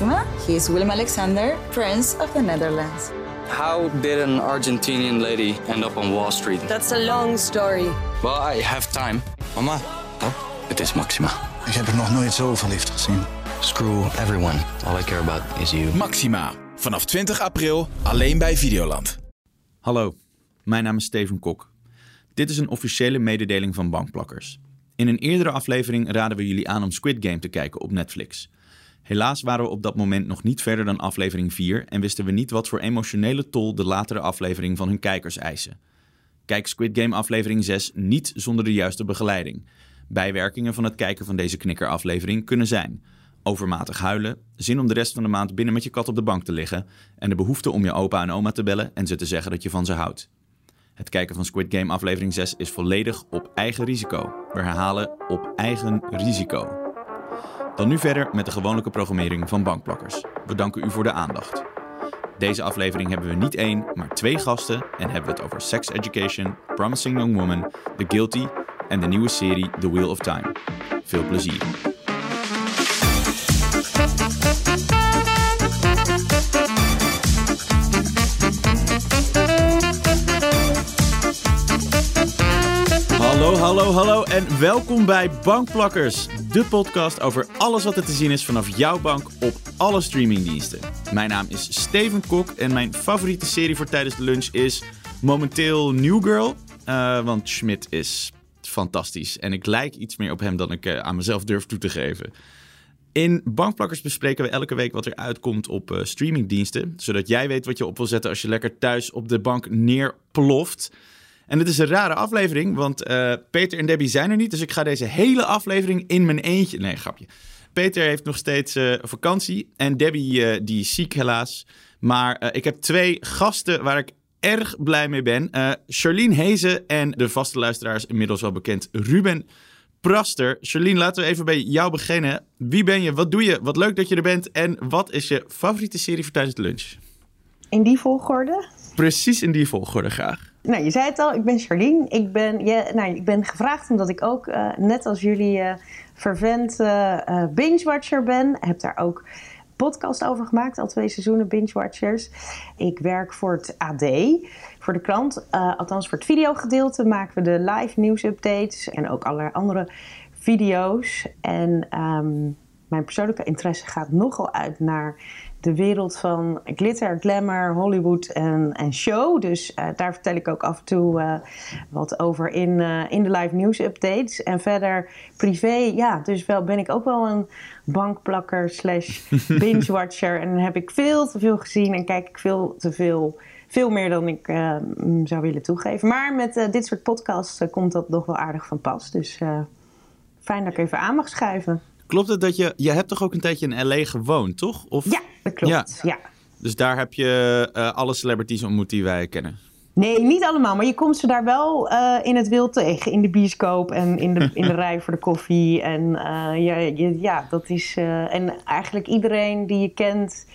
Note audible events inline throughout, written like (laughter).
Maxima. He is Willem Alexander, Prince of the Netherlands. How did an Argentinian lady end up on Wall Street? That's a long story. Well, I have time. Mama, Oh, het is Maxima. ik heb er nog nooit zo verliefd gezien. Screw everyone. All I care about is you. Maxima. Vanaf 20 april alleen bij Videoland. Hallo, mijn naam is Steven Kok. Dit is een officiële mededeling van Bankplakkers. In een eerdere aflevering raden we jullie aan om Squid Game te kijken op Netflix. Helaas waren we op dat moment nog niet verder dan aflevering 4 en wisten we niet wat voor emotionele tol de latere aflevering van hun kijkers eisen. Kijk Squid Game aflevering 6 niet zonder de juiste begeleiding. Bijwerkingen van het kijken van deze knikkeraflevering kunnen zijn overmatig huilen, zin om de rest van de maand binnen met je kat op de bank te liggen en de behoefte om je opa en oma te bellen en ze te zeggen dat je van ze houdt. Het kijken van Squid Game aflevering 6 is volledig op eigen risico. We herhalen op eigen risico. Dan nu verder met de gewone programmering van Bankplakkers. We danken u voor de aandacht. Deze aflevering hebben we niet één, maar twee gasten en hebben we het over Sex Education, Promising Young Woman, The Guilty en de nieuwe serie The Wheel of Time. Veel plezier. Hallo, hallo, en welkom bij Bankplakkers, de podcast over alles wat er te zien is vanaf jouw bank op alle streamingdiensten. Mijn naam is Steven Kok en mijn favoriete serie voor tijdens de lunch is momenteel New Girl, eh, want Schmidt is fantastisch en ik lijk iets meer op hem dan ik eh, aan mezelf durf toe te geven. In Bankplakkers bespreken we elke week wat er uitkomt op eh, streamingdiensten, zodat jij weet wat je op wil zetten als je lekker thuis op de bank neerploft. En het is een rare aflevering, want eh, Peter en Debbie zijn er niet. Dus ik ga deze hele aflevering in mijn eentje. Nee, grapje. Peter heeft nog steeds eh, vakantie. En Debbie eh, die is ziek helaas. Maar ik heb twee gasten waar ik erg blij mee ben. Charlene Hezen en de vaste luisteraars inmiddels wel bekend Ruben Praster. Charlene, laten we even bij jou beginnen. Wie ben je? Wat doe je? Wat leuk dat je er bent. En wat is je favoriete serie voor tijdens de lunch? In die volgorde? Precies in die volgorde graag. Nou, je zei het al, ik ben Charlene. Ik ben, ja, nou, ik ben gevraagd omdat ik ook, eh, net als jullie, eh vervent eh, binge-watcher ben. Heb daar ook podcast over gemaakt, al twee seizoenen binge-watchers. Ik werk voor het AD, voor de krant. Althans, voor het videogedeelte maken we de live nieuwsupdates en ook allerlei andere video's. En ehm, mijn persoonlijke interesse gaat nogal uit naar de wereld van glitter, glamour, Hollywood en, en show. Dus eh, daar vertel ik ook af en toe eh, wat over in, eh, in de live news updates. En verder privé, ja, dus wel ben ik ook wel een bankplakker slash (laughs) binge-watcher. en dan heb ik veel te veel gezien en kijk ik veel te veel... Veel meer dan ik zou willen toegeven. Maar met dit soort podcasts komt dat nog wel aardig van pas. Dus fijn dat ik even aan mag schuiven. Klopt het dat je... Je hebt toch ook een tijdje in L.A. gewoond, toch? Of, Ja, dat klopt. Ja. Dus daar heb je eh, alle celebrities ontmoet die wij kennen. Nee, niet allemaal, maar je komt ze daar wel eh, in het wild tegen. In de bioscoop en in de, in de (laughs) rij voor de koffie. En eh, ja, ja, dat is. en eigenlijk iedereen die je kent,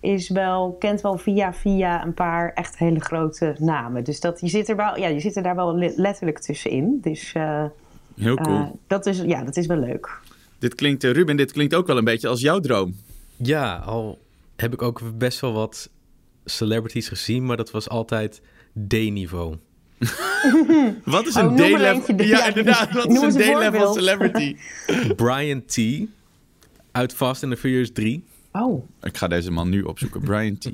is wel, kent wel via via een paar echt hele grote namen. Dus dat, je, zit er wel, ja, je zit er daar wel le- letterlijk tussenin. Dus Heel cool. dat, is, ja, dat is wel leuk. Dit klinkt, eh, Ruben, dit klinkt ook wel een beetje als jouw droom. Ja, al heb ik ook best wel wat celebrities gezien, maar dat was altijd D-niveau. (laughs) Wat is Oh, een er D-level? Ja, inderdaad. Wat is noem een D-level celebrity? (laughs) Brian T. uit Fast and the Furious 3. Oh, Ik ga deze man nu opzoeken. Brian T.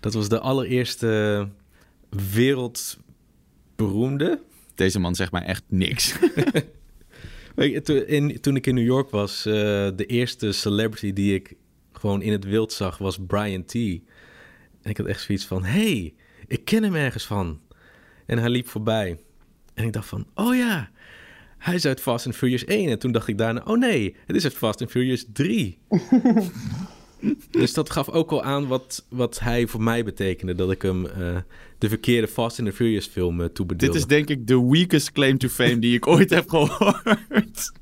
Dat was de allereerste wereldberoemde. Deze man zegt mij echt niks. (laughs) Weet je, toen, in, toen ik in New York was, eh, de eerste celebrity die ik gewoon in het wild zag was Brian T. En ik had echt zoiets van, hey, ik ken hem ergens van. En hij liep voorbij. En ik dacht van, oh ja, hij is uit Fast and Furious 1. En toen dacht ik daarna, oh nee, het is uit Fast and Furious 3. (laughs) dus dat gaf ook al aan wat, wat hij voor mij betekende. Dat ik hem eh, de verkeerde Fast and the Furious film uh, toebedeelde. Dit is denk ik de weakest claim to fame die ik ooit heb gehoord. (laughs)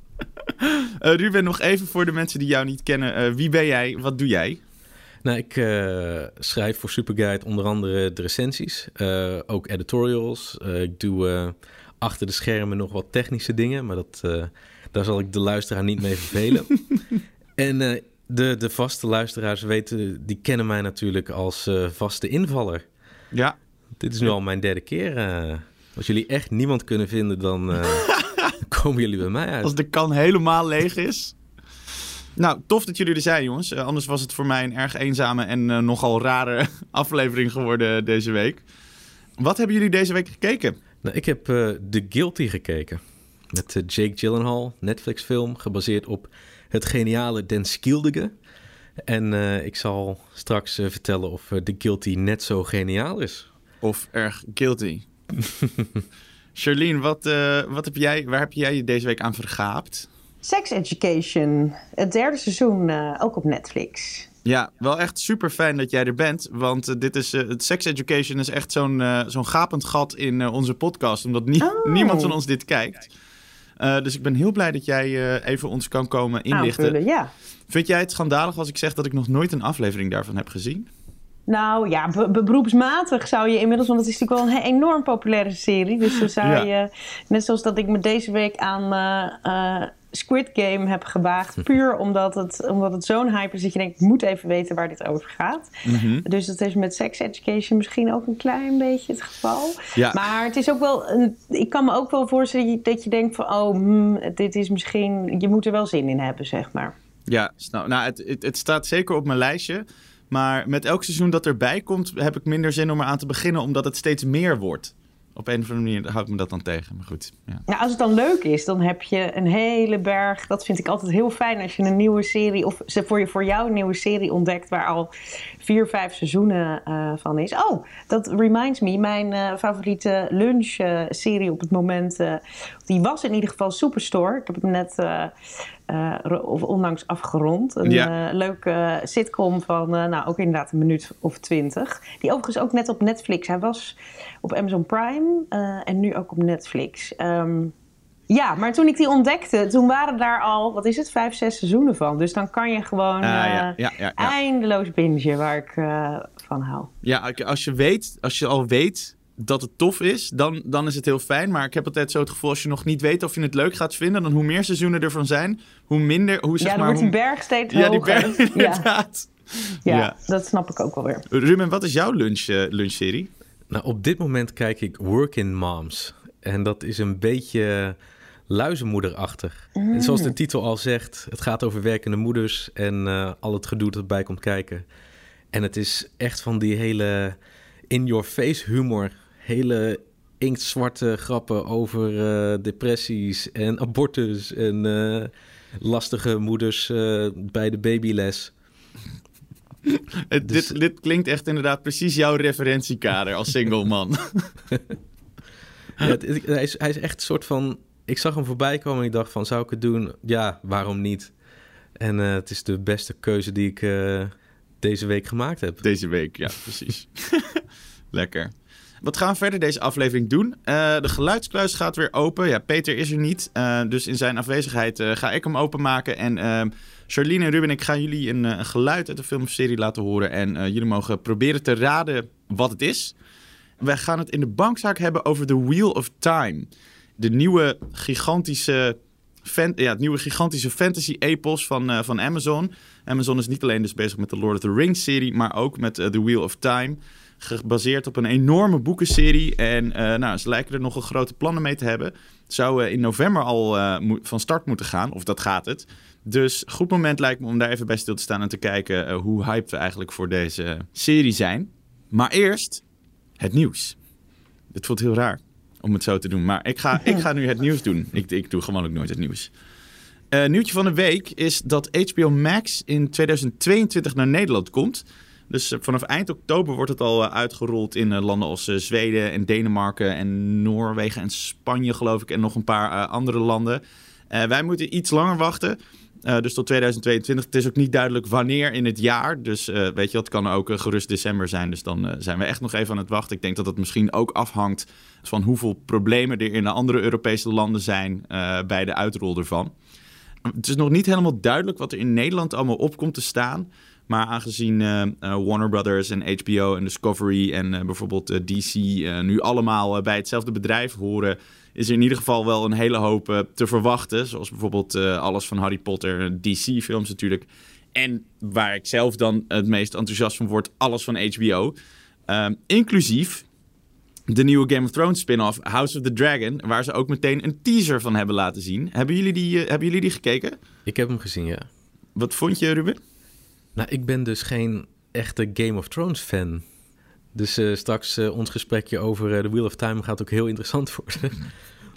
Eh, Ruben, nog even voor de mensen die jou niet kennen. Eh, wie ben jij? Wat doe jij? Nou, ik eh, schrijf voor Superguide onder andere de recensies, eh, ook editorials. Eh, ik doe eh, achter de schermen nog wat technische dingen, maar dat, eh, daar zal ik de luisteraar niet mee vervelen. (laughs) en eh, de, de vaste luisteraars weten, die kennen mij natuurlijk als uh, vaste invaller. Ja. Dit is nu al mijn derde keer. Uh, als jullie echt niemand kunnen vinden, dan uh, (laughs) komen jullie bij mij uit. Als de kan helemaal leeg is. Nou, tof dat jullie er zijn, jongens. Uh, anders was het voor mij een erg eenzame en nogal rare (laughs) aflevering geworden deze week. Wat hebben jullie deze week gekeken? Nou, ik heb The Guilty gekeken. Met Jake Gyllenhaal, Netflix-film, gebaseerd op het geniale Den Skildige. En ik zal straks vertellen of The Guilty net zo geniaal is. Of erg guilty. (laughs) Charlene, wat, wat heb jij, waar heb jij je deze week aan vergaapt? Sex Education, het derde seizoen, ook op Netflix. Ja, wel echt super fijn dat jij er bent. Want dit is, het Sex Education is echt zo'n zo'n gapend gat in onze podcast. Omdat nie oh. niemand van ons dit kijkt. Uh, dus ik ben heel blij dat jij uh, even ons kan komen inlichten. Aanvullen, ja. Vind jij het schandalig als ik zeg dat ik nog nooit een aflevering daarvan heb gezien? Nou ja, be beroepsmatig zou je inmiddels, want het is natuurlijk wel een enorm populaire serie. Dus dan zou ja. je, net zoals dat ik me deze week aan uh, Squid Game heb gewaagd. (laughs) Puur omdat het, omdat het zo'n hype is dat je denkt, ik moet even weten waar dit over gaat. Mm -hmm. Dus dat is met sex education misschien ook een klein beetje het geval. Ja. Maar het is ook wel, een, ik kan me ook wel voorstellen dat je denkt van, oh, hmm, dit is misschien, je moet er wel zin in hebben, zeg maar. Ja, nou, nou het, het, het staat zeker op mijn lijstje. Maar met elk seizoen dat erbij komt, heb ik minder zin om eraan te beginnen, omdat het steeds meer wordt op een of andere manier houdt me dat dan tegen. Maar goed. Ja. Nou, als het dan leuk is, dan heb je een hele berg. Dat vind ik altijd heel fijn als je een nieuwe serie. of voor, je, voor jou een nieuwe serie ontdekt. waar al vier, vijf seizoenen uh, van is. Oh, dat reminds me. Mijn uh, favoriete lunch-serie uh, op het moment. die was in ieder geval Superstore. Ik heb hem net of onlangs afgerond. Een ja. uh, leuke sitcom van, uh, nou ook inderdaad een minuut of twintig. Die overigens ook net op Netflix. Hij was op Amazon Prime en nu ook op Netflix. Um, ja, maar toen ik die ontdekte, toen waren daar al, wat is het, vijf, zes seizoenen van. Dus dan kan je gewoon ja, ja, ja, eindeloos bingen waar ik van hou. Ja, als je weet, als je al weet dat het tof is, dan, dan is het heel fijn. Maar ik heb altijd zo het gevoel, als je nog niet weet of je het leuk gaat vinden, dan hoe meer seizoenen ervan zijn, hoe minder, hoe zeg ja, dan maar... wordt die berg steeds ja, hoger. die berg, (laughs) inderdaad. Ja. Ja, dat snap ik ook wel weer. Ruben, wat is jouw lunch, uh, lunchserie? Nou, op dit moment kijk ik Working Moms. En dat is een beetje luizenmoederachtig. Mm. En zoals de titel al zegt, het gaat over werkende moeders en uh, al het gedoe dat erbij komt kijken. En het is echt van die hele in-your-face humor hele inktzwarte grappen over uh, depressies en abortus en uh, lastige moeders uh, bij de babyles. Het, dus... dit, dit klinkt echt inderdaad precies jouw referentiekader als single man. (laughs) (laughs) ja, het, het, hij, is, hij is echt een soort van... Ik zag hem voorbij komen en ik dacht van, zou ik het doen? Ja, waarom niet? En het is de beste keuze die ik deze week gemaakt heb. Deze week, ja, precies. (laughs) Lekker. Wat gaan we verder deze aflevering doen? Uh, de geluidskluis gaat weer open. Ja, Peter is er niet. Uh, dus in zijn afwezigheid uh, ga ik hem openmaken. En ehm, Charlene en Ruben, ik ga jullie een, geluid uit de film of serie laten horen. En jullie mogen proberen te raden wat het is. We gaan het in de bankzaak hebben over The Wheel of Time. De nieuwe gigantische, fan, ja, het nieuwe gigantische fantasy-epos van, van Amazon. Amazon is niet alleen dus bezig met de Lord of the Rings serie, maar ook met The Wheel of Time gebaseerd op een enorme boekenserie. En uh, nou, ze lijken er nogal grote plannen mee te hebben. Het zou uh, in november al uh, van start moeten gaan, of dat gaat het. Dus goed moment lijkt me om daar even bij stil te staan en te kijken hoe hyped we eigenlijk voor deze serie zijn. Maar eerst het nieuws. Het voelt heel raar om het zo te doen, maar ik ga, ik ga nu het (laughs) nieuws doen. Ik, ik doe gewoon ook nooit het nieuws. Uh, nieuwtje van de week is dat HBO Max in 2022 naar Nederland komt. Dus eh, vanaf eind oktober wordt het al eh, uitgerold in eh, landen als Zweden en Denemarken en Noorwegen en Spanje, geloof ik, en nog een paar andere landen. wij moeten iets langer wachten. Dus tot 2022. Het is ook niet duidelijk wanneer in het jaar. Dus weet je, het kan ook gerust december zijn. Dus dan zijn we echt nog even aan het wachten. Ik denk dat het misschien ook afhangt van hoeveel problemen er in de andere Europese landen zijn bij de uitrol ervan. Het is nog niet helemaal duidelijk wat er in Nederland allemaal op komt te staan. Maar aangezien uh, Warner Brothers en HBO en Discovery en uh, bijvoorbeeld DC nu allemaal bij hetzelfde bedrijf horen, is er in ieder geval wel een hele hoop te verwachten. Zoals bijvoorbeeld alles van Harry Potter, DC-films natuurlijk. En waar ik zelf dan het meest enthousiast van word, alles van HBO. Ehm, inclusief de nieuwe Game of Thrones spin-off House of the Dragon, waar ze ook meteen een teaser van hebben laten zien. Hebben jullie die, eh, hebben jullie die gekeken? Ik heb hem gezien, ja. Wat vond je, Ruben? Nou, ik ben dus geen echte Game of Thrones fan. Dus eh, straks eh, ons gesprekje over eh, The Wheel of Time gaat ook heel interessant (laughs) worden.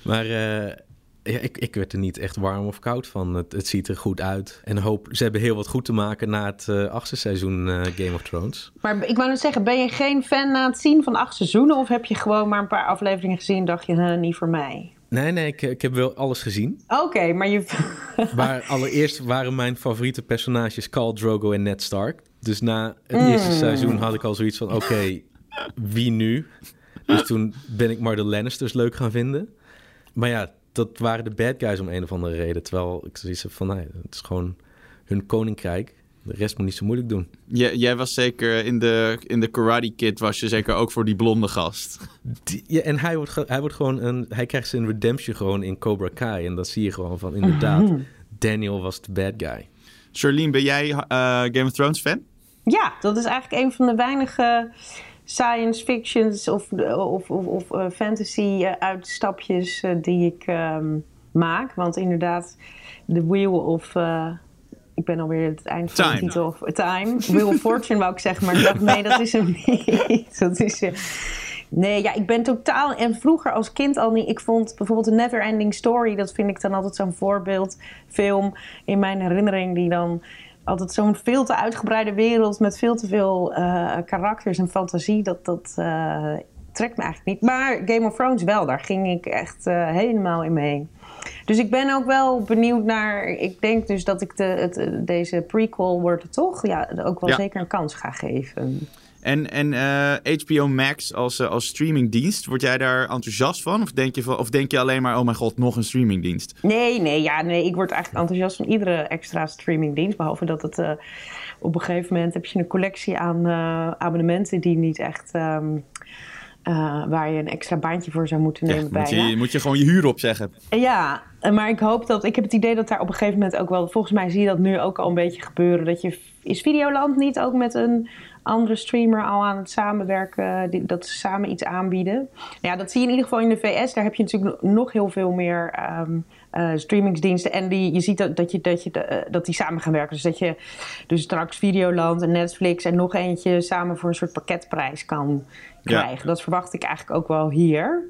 maar eh, ja, ik, ik werd er niet echt warm of koud van. Het, het ziet er goed uit. En hoop, ze hebben heel wat goed te maken na het eh, achtste seizoen eh, Game of Thrones. Maar ik wou net zeggen, ben je geen fan na het zien van acht seizoenen? Of heb je gewoon maar een paar afleveringen gezien en dacht je, "Huh, niet voor mij? Nee, nee, ik, ik heb wel alles gezien. Oké, maar je... (laughs) Maar allereerst waren mijn favoriete personages Khal Drogo en Ned Stark. Dus na het eerste seizoen had ik al zoiets van, oké, wie nu? Dus toen ben ik maar de Lannisters leuk gaan vinden. Maar ja, dat waren de bad guys om een of andere reden. Terwijl ik zoiets heb van, nee, het is gewoon hun koninkrijk. De rest moet niet zo moeilijk doen. Jij, jij was zeker in de, in de Karate Kid, was je zeker ook voor die blonde gast. Die- ja, en hij wordt, ge- hij wordt gewoon een, hij krijgt zijn redemption gewoon in Cobra Kai. En dat zie je gewoon van, inderdaad, Daniel was de bad guy. Charlene, ben jij eh, Game of Thrones fan? Ja, dat is eigenlijk een van de weinige science fictions of, of, of, of eh, fantasy eh, uitstapjes die ik ehm, maak. Want inderdaad, The Wheel of... eh, ik ben alweer het eind van Time. de titel. Of, time. Wheel of Fortune wou ik zeggen, maar ik dacht nee, dat is hem niet. (laughs) Dat is... eh, Nee, ja, ik ben totaal... En vroeger als kind al niet... Ik vond bijvoorbeeld een Neverending Story... Dat vind ik dan altijd zo'n voorbeeldfilm in mijn herinnering... Die dan altijd zo'n veel te uitgebreide wereld... Met veel te veel eh, karakters en fantasie... Dat, dat eh, trekt me eigenlijk niet. Maar Game of Thrones wel. Daar ging ik echt helemaal in mee. Dus ik ben ook wel benieuwd naar... Ik denk dus dat ik de, het, deze prequel wordt het toch... Ja, ook wel Ja. zeker een kans ga geven. En, en eh, HBO Max als, eh, als streamingdienst, word jij daar enthousiast van? Of denk, je van? of denk je alleen maar, oh mijn god, nog een streamingdienst? Nee, nee, ja, nee, ik word eigenlijk enthousiast van iedere extra streamingdienst. Behalve dat het eh, op een gegeven moment heb je een collectie aan eh, abonnementen die niet echt. ehm, eh, waar je een extra baantje voor zou moeten Ja, nemen moet, bijna. je, moet je gewoon je huur opzeggen. Ja, maar ik hoop dat. Ik heb het idee dat daar op een gegeven moment ook wel. Volgens mij zie je dat nu ook al een beetje gebeuren. Dat je. Is Videoland niet ook met een andere streamer al aan het samenwerken? die- Dat ze samen iets aanbieden? Ja, dat zie je in ieder geval in de VS. Daar heb je natuurlijk nog heel veel meer. ehm eh, streamingsdiensten en die, je ziet dat, dat, je, dat, je, eh, dat die samen gaan werken. Dus dat je dus straks Videoland en Netflix en nog eentje samen voor een soort pakketprijs kan Ja. krijgen. Dat verwacht ik eigenlijk ook wel hier.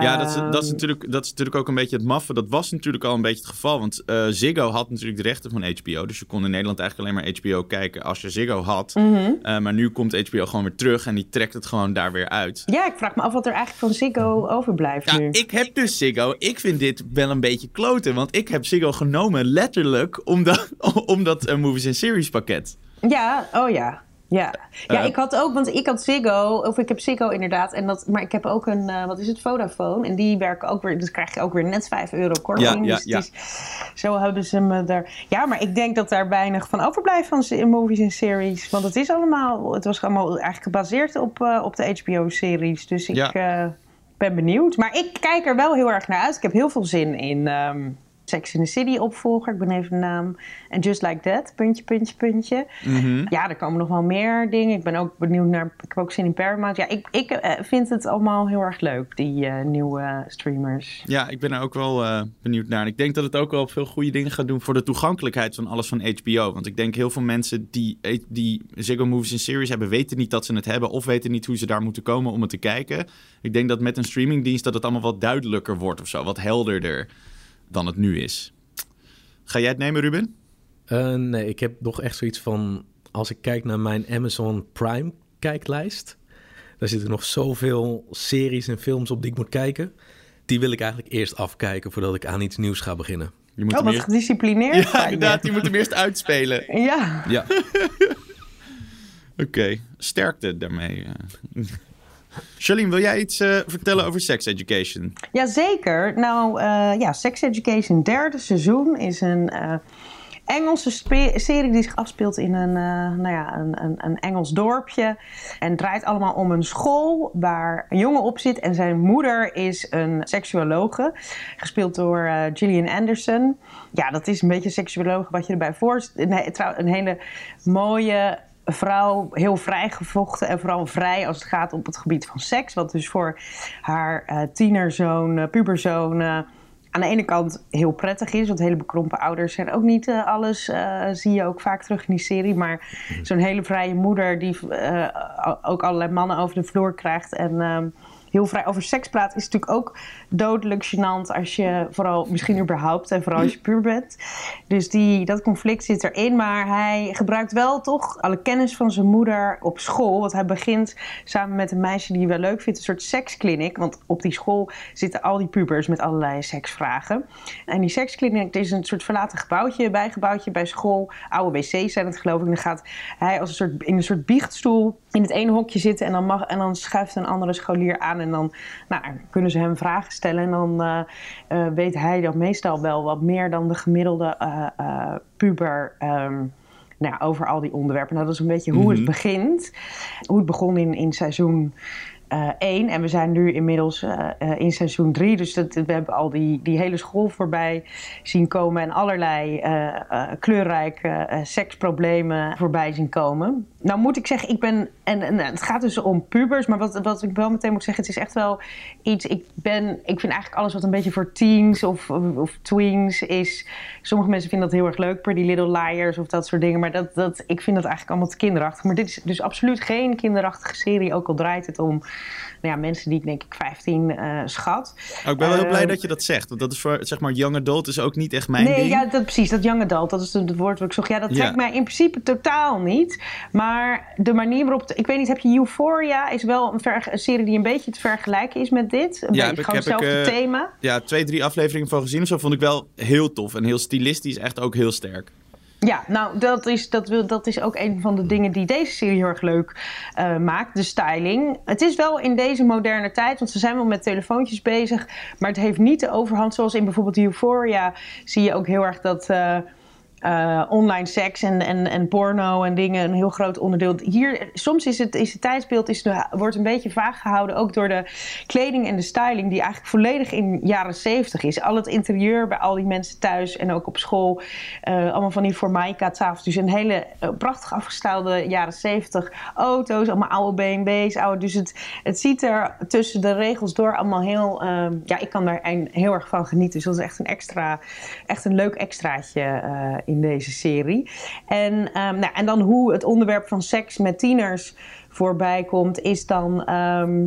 Ja, dat is, dat, is Ehm, natuurlijk, dat is natuurlijk ook een beetje het maffe. Dat was natuurlijk al een beetje het geval. Want eh, Ziggo had natuurlijk de rechten van HBO. Dus je kon in Nederland eigenlijk alleen maar HBO kijken als je Ziggo had. Mhm. Eh, maar nu komt HBO gewoon weer terug en die trekt het gewoon daar weer uit. Ja, ik vraag me af wat er eigenlijk van Ziggo overblijft Ja, nu. ik heb dus Ziggo. Ik vind dit wel een beetje kloten. Want ik heb Ziggo genomen letterlijk om dat, (laughs) om dat Movies and Series pakket. Ja, oh ja. Ja, ja Eh. ik had ook, want ik had Ziggo, of ik heb Ziggo inderdaad, en dat, maar ik heb ook een, eh, wat is het, Vodafone. En die werken ook weer, dus krijg je ook weer net 5 euro korting. Ja, ja, dus ja. is- zo hebben ze me daar. Ja, maar ik denk dat daar weinig van overblijft van movies en series. Want het is allemaal, het was allemaal eigenlijk gebaseerd op, eh, op de HBO-series. Dus ik ben benieuwd. Maar ik kijk er wel heel erg naar uit. Ik heb heel veel zin in ehm, Sex in the City opvolger. Ik ben even de naam. En Just Like That, puntje, puntje, puntje. Mhm. Ja, er komen nog wel meer dingen. Ik ben ook benieuwd naar. Ik heb ook zin in Paramount. Ja, ik, ik eh, vind het allemaal heel erg leuk, die eh, nieuwe streamers. Ja, ik ben er ook wel eh, benieuwd naar. En ik denk dat het ook wel veel goede dingen gaat doen voor de toegankelijkheid van alles van HBO. Want ik denk heel veel mensen die, die Ziggo Movies en Series hebben, weten niet dat ze het hebben. Of weten niet hoe ze daar moeten komen om het te kijken. Ik denk dat met een streamingdienst dat het allemaal wat duidelijker wordt of zo. Wat helderder dan het nu is. Ga jij het nemen, Ruben? Eh, nee, ik heb nog echt zoiets van... Als ik kijk naar mijn Amazon Prime kijklijst... daar zitten nog zoveel series en films op die ik moet kijken. Die wil ik eigenlijk eerst afkijken voordat ik aan iets nieuws ga beginnen. Je moet Oh, wat eerst... gedisciplineerd. Ja, inderdaad. Je moet hem eerst uitspelen. Ja. Ja, (laughs) Oké, sterkte daarmee. (laughs) Charlene, wil jij iets eh, vertellen over sex education? Jazeker. Nou, eh ja, Sex Education derde seizoen is een eh, Engelse serie die zich afspeelt in een, nou ja, een, een, een Engels dorpje. En draait allemaal om een school waar een jongen op zit. En zijn moeder is een seksuologe, gespeeld door Gillian Anderson. Ja, dat is een beetje seksuologe wat je erbij voorstelt. Een, trouw- een hele mooie vrouw, heel vrijgevochten en vooral vrij als het gaat op het gebied van seks. Wat dus voor haar eh, tienerzoon, eh, puberzoon... eh, aan de ene kant heel prettig is, want hele bekrompen ouders zijn ook niet alles, zie je ook vaak terug in die serie. Maar zo'n hele vrije moeder die ook allerlei mannen over de vloer krijgt en ehm, heel vrij over seks praat, is natuurlijk ook dodelijk gênant als je vooral, misschien überhaupt, en vooral als je puur bent. Dus die, dat conflict zit erin, maar hij gebruikt wel toch alle kennis van zijn moeder op school. Want hij begint samen met een meisje die hij wel leuk vindt, een soort sekskliniek. Want op die school zitten al die pubers met allerlei seksvragen. En die sekskliniek is een soort verlaten gebouwtje, bijgebouwtje bij school. Oude wc's zijn het geloof ik. En dan gaat hij als een soort, in een soort biechtstoel in het ene hokje zitten en dan, mag, en dan schuift een andere scholier aan en dan nou, kunnen ze hem vragen stellen en dan eh, eh, weet hij dan meestal wel wat meer dan de gemiddelde eh, puber ehm, nou, ja, over al die onderwerpen. Nou, dat is een beetje hoe het begint. Hoe het begon in, in seizoen 1 en we zijn nu inmiddels in seizoen 3. Dus dat, we hebben al die, die hele school voorbij zien komen en allerlei kleurrijke seksproblemen voorbij zien komen. Nou moet ik zeggen, ik ben. En, en het gaat dus om pubers, maar wat, wat ik wel meteen moet zeggen, het is echt wel iets. Ik ben. Ik vind eigenlijk alles wat een beetje voor teens of, of, of tweens is. Sommige mensen vinden dat heel erg leuk, Pretty Little Liars of dat soort dingen. Maar dat, dat, ik vind dat eigenlijk allemaal te kinderachtig. Maar dit is dus absoluut geen kinderachtige serie, ook al draait het om nou ja, mensen die ik denk ik 15 eh, schat. Oh, ik ben wel heel blij Ehm, dat je dat zegt. Want dat is voor, zeg maar, young adult is ook niet echt mijn nee, ding. ja, dat, precies. Dat young adult, dat is het woord wat ik zocht. Ja, dat Ja. trekt mij in principe totaal niet. Maar de manier waarop... ik weet niet, heb je Euphoria? Is wel een, ver- een serie die een beetje te vergelijken is met dit. Een Ja, beetje gewoon heb ik, hetzelfde eh, thema. Ja, twee, drie afleveringen van gezien of zo vond ik wel heel tof. En heel stilistisch, echt ook heel sterk. Ja, nou, dat is, dat, wil, dat is ook een van de dingen die deze serie heel erg leuk eh, maakt. De styling. Het is wel in deze moderne tijd, want ze zijn wel met telefoontjes bezig. Maar het heeft niet de overhand. Zoals in bijvoorbeeld Euphoria zie je ook heel erg dat... eh, eh, online seks en, en, en porno en dingen een heel groot onderdeel. Hier, soms is het, is het tijdsbeeld is wordt een beetje vaag gehouden, ook door de kleding en de styling, die eigenlijk volledig in jaren 70 is. Al het interieur bij al die mensen thuis en ook op school, eh, allemaal van die formica tafels. Dus een hele eh, prachtig afgestelde jaren 70 auto's, allemaal oude BMW's. Oude, dus het, het ziet er tussen de regels door allemaal heel, ehm, ja, ik kan daar heel erg van genieten. Dus dat is echt een extra, echt een leuk extraatje eh, in deze serie. En, ehm, nou, en dan hoe het onderwerp van seks met tieners voorbij komt, is dan. ehm,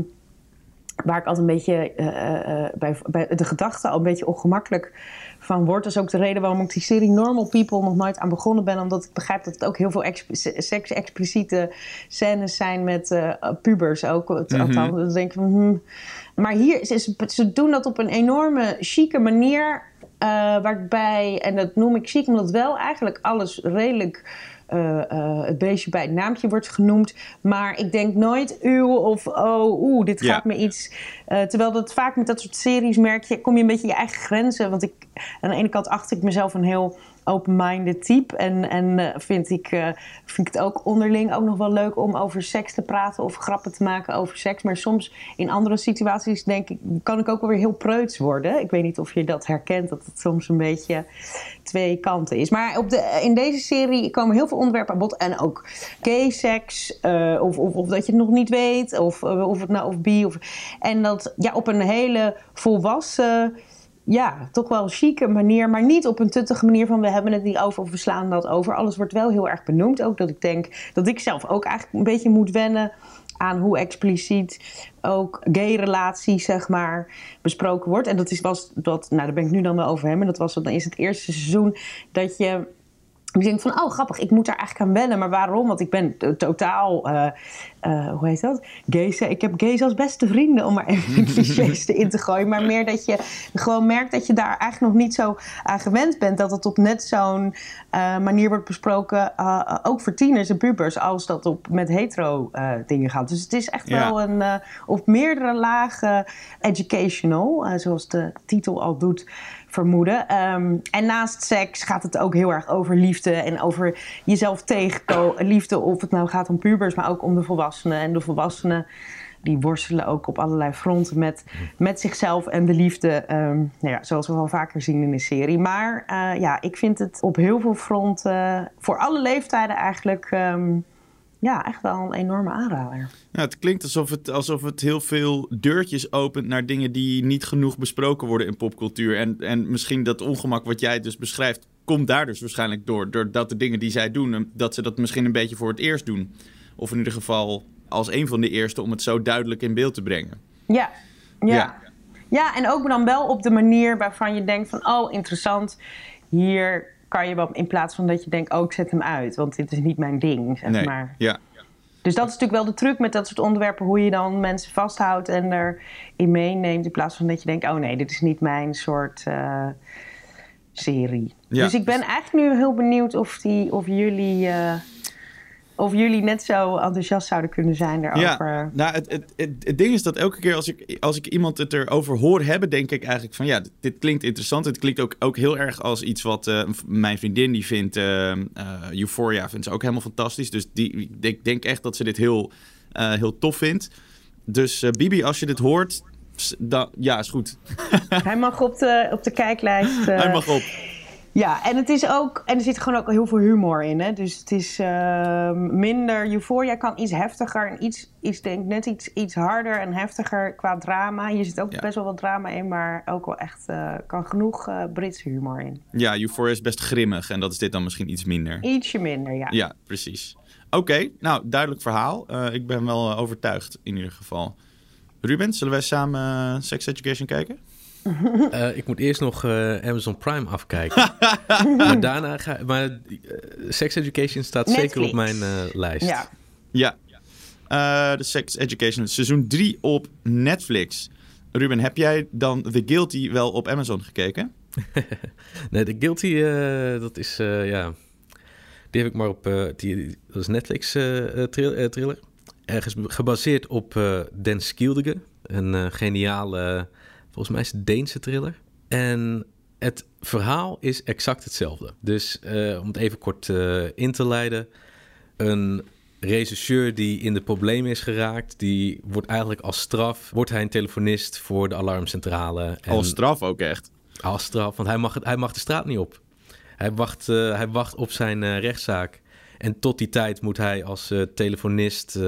waar ik altijd een beetje eh, eh, bij, bij de gedachte al een beetje ongemakkelijk van word. Dat is ook de reden waarom ik die serie Normal People nog nooit aan begonnen ben. Omdat ik begrijp dat het ook heel veel exp- seks-expliciete scènes zijn met eh, pubers ook. Althans, dan denk ik van... hmm. Maar hier, ze doen dat op een enorme chique manier. Eh, waarbij, en dat noem ik chic, omdat wel eigenlijk alles redelijk... eh, eh, het beestje bij het naampje wordt genoemd. Maar ik denk nooit uw of oh, oeh, dit Ja. gaat me iets. Eh, terwijl dat vaak met dat soort series merk je, kom je een beetje je eigen grenzen. Want ik, aan de ene kant acht ik mezelf een heel open-minded type. En, en eh, vind, ik, eh, vind ik het ook onderling ook nog wel leuk om over seks te praten of grappen te maken over seks. Maar soms in andere situaties denk ik, kan ik ook wel weer heel preuts worden. Ik weet niet of je dat herkent, dat het soms een beetje twee kanten is. Maar op de, in deze serie komen heel veel onderwerpen aan bod. En ook gay seks, of, of, of dat je het nog niet weet, of, of het nou of bi. Of, en dat ja, op een hele volwassen ja, toch wel chique manier, maar niet op een tuttige manier van we hebben het niet over of we slaan dat over. Alles wordt wel heel erg benoemd. Ook dat ik denk dat ik zelf ook eigenlijk een beetje moet wennen aan hoe expliciet ook gay relaties, zeg maar, besproken wordt. En dat is was dat, nou daar ben ik nu dan wel over hem. En dat was dan is het eerste seizoen dat je ik denk van, oh grappig, ik moet daar eigenlijk aan wennen. Maar waarom? Want ik ben to- totaal eh, eh, hoe heet dat? Gays. Ik heb gays als beste vrienden, om maar even (laughs) clichés in te gooien. Maar meer dat je gewoon merkt dat je daar eigenlijk nog niet zo aan gewend bent. Dat het op net zo'n uh, manier wordt besproken, ook voor tieners en pubers, als dat op met hetero dingen gaat. Dus het is echt ja. wel een op meerdere lagen educational, zoals de titel al doet vermoeden. Um, en naast seks gaat het ook heel erg over liefde en over jezelf tegenkomen. Liefde, of het nou gaat om pubers, maar ook om de volwassenen. En de volwassenen die worstelen ook op allerlei fronten met, met zichzelf en de liefde. Um, nou ja, zoals we wel vaker zien in de serie. Maar uh, ja, ik vind het op heel veel fronten, voor alle leeftijden eigenlijk. Um, ja, echt wel een enorme aanrader. Ja, het klinkt alsof het, alsof het heel veel deurtjes opent naar dingen die niet genoeg besproken worden in popcultuur. En, en misschien dat ongemak wat jij dus beschrijft, komt daar dus waarschijnlijk door. Doordat de dingen die zij doen, dat ze dat misschien een beetje voor het eerst doen. Of in ieder geval als een van de eerste om het zo duidelijk in beeld te brengen. Ja, ja. ja. ja en ook dan wel op de manier waarvan je denkt van, oh interessant, hier kan je wel in plaats van dat je denkt, oh, ik zet hem uit, want dit is niet mijn ding, zeg nee. maar. Ja. Dus dat is natuurlijk wel de truc met dat soort onderwerpen, hoe je dan mensen vasthoudt en erin meeneemt, in plaats van dat je denkt, oh nee, dit is niet mijn soort uh, serie. Ja. Dus ik ben eigenlijk nu heel benieuwd of, die, of jullie. Uh, of jullie net zo enthousiast zouden kunnen zijn daarover. Ja, nou, het, het, het, het, ding is dat elke keer als ik, als ik iemand het erover hoor hebben, denk ik eigenlijk van ja, dit, klinkt interessant. Het klinkt ook, ook heel erg als iets wat uh, mijn vriendin die vindt, uh, uh, Euphoria vindt ze ook helemaal fantastisch. Dus die, ik denk echt dat ze dit heel, heel tof vindt. Dus Bibi, als je dit hoort, dan, ja, is goed. Hij mag op de, op de kijklijst. (laughs) Hij mag op. Ja, en het is ook, en er zit gewoon ook heel veel humor in. Hè? Dus het is uh, minder. Euphoria kan iets heftiger en iets, iets denk net iets, iets harder en heftiger qua drama. Hier zit ook ja. best wel wat drama in, maar ook wel echt uh, kan genoeg uh, Britse humor in. Ja, Euphoria is best grimmig en dat is dit dan misschien iets minder. Ietsje minder, ja. Ja, precies. Oké, okay, nou duidelijk verhaal. Uh, ik ben wel overtuigd in ieder geval. Ruben, zullen wij samen Sex Education kijken? Uh, (laughs) ik moet eerst nog uh, Amazon Prime afkijken. (laughs) maar daarna ga maar uh, Sex Education staat Netflix. zeker op mijn lijst. Ja. Ja. de Sex Education seizoen 3 op Netflix. Ruben, heb jij dan The Guilty wel op Amazon gekeken? (laughs) nee, The Guilty, dat is, ja... Die heb ik maar op... die, dat is Netflix trill, thriller. Ergens gebaseerd op Den Skildige. Een geniale Volgens mij is het Deense thriller. En het verhaal is exact hetzelfde. Dus uh, om het even kort uh, in te leiden. Een regisseur die in de problemen is geraakt, die wordt eigenlijk als straf, wordt hij een telefonist voor de alarmcentrale. En als straf ook echt? Als straf, want hij mag, hij mag de straat niet op. Hij wacht, uh, hij wacht op zijn rechtszaak. En tot die tijd moet hij als telefonist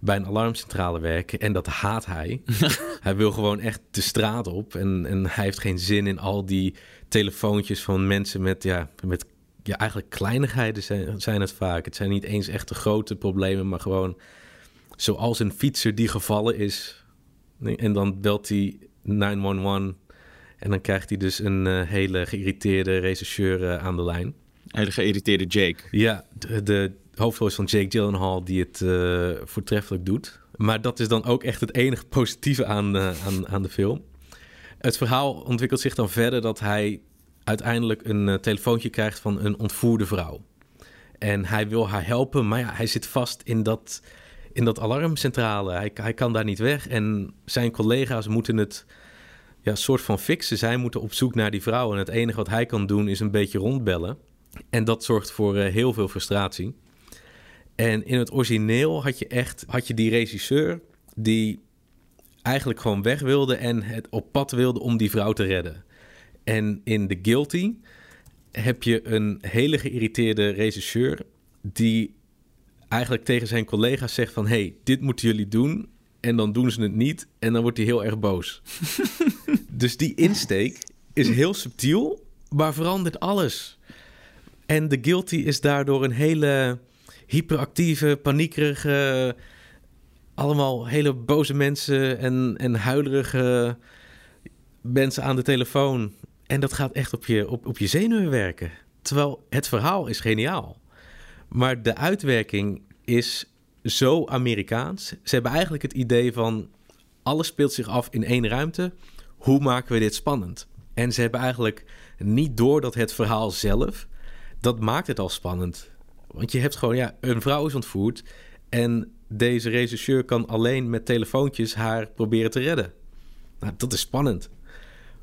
bij een alarmcentrale werken. En dat haat hij. (laughs) hij wil gewoon echt de straat op. En, en hij heeft geen zin in al die telefoontjes van mensen met, ja, met ja, eigenlijk kleinigheden zijn, zijn het vaak. Het zijn niet eens echt de grote problemen, maar gewoon zoals een fietser die gevallen is. En dan belt hij 911 en dan krijgt hij dus een uh, hele geïrriteerde rechercheur uh, aan de lijn. Hele geïrriteerde Jake. Ja, de, de hoofdrol is van Jake Gyllenhaal die het uh, voortreffelijk doet. Maar dat is dan ook echt het enige positieve aan, uh, aan, aan de film. Het verhaal ontwikkelt zich dan verder dat hij uiteindelijk een uh, telefoontje krijgt van een ontvoerde vrouw. En hij wil haar helpen, maar ja, hij zit vast in dat, in dat alarmcentrale. Hij, hij kan daar niet weg. En zijn collega's moeten het ja, soort van fixen. Zij moeten op zoek naar die vrouw. En het enige wat hij kan doen is een beetje rondbellen. En dat zorgt voor heel veel frustratie. En in het origineel had je echt had je die regisseur die eigenlijk gewoon weg wilde en het op pad wilde om die vrouw te redden. En in The Guilty heb je een hele geïrriteerde regisseur die eigenlijk tegen zijn collega's zegt van... hey, dit moeten jullie doen. En dan doen ze het niet en dan wordt hij heel erg boos. (laughs) dus die insteek is heel subtiel, maar verandert alles. En The Guilty is daardoor een hele hyperactieve, paniekerige, allemaal hele boze mensen en, en huilerige mensen aan de telefoon. En dat gaat echt op je, op, op je zenuwen werken. Terwijl het verhaal is geniaal. Maar de uitwerking is zo Amerikaans. Ze hebben eigenlijk het idee van alles speelt zich af in één ruimte. Hoe maken we dit spannend? En ze hebben eigenlijk niet door dat het verhaal zelf, dat maakt het al spannend. Want je hebt gewoon, ja, een vrouw is ontvoerd en deze regisseur kan alleen met telefoontjes haar proberen te redden. Nou, dat is spannend.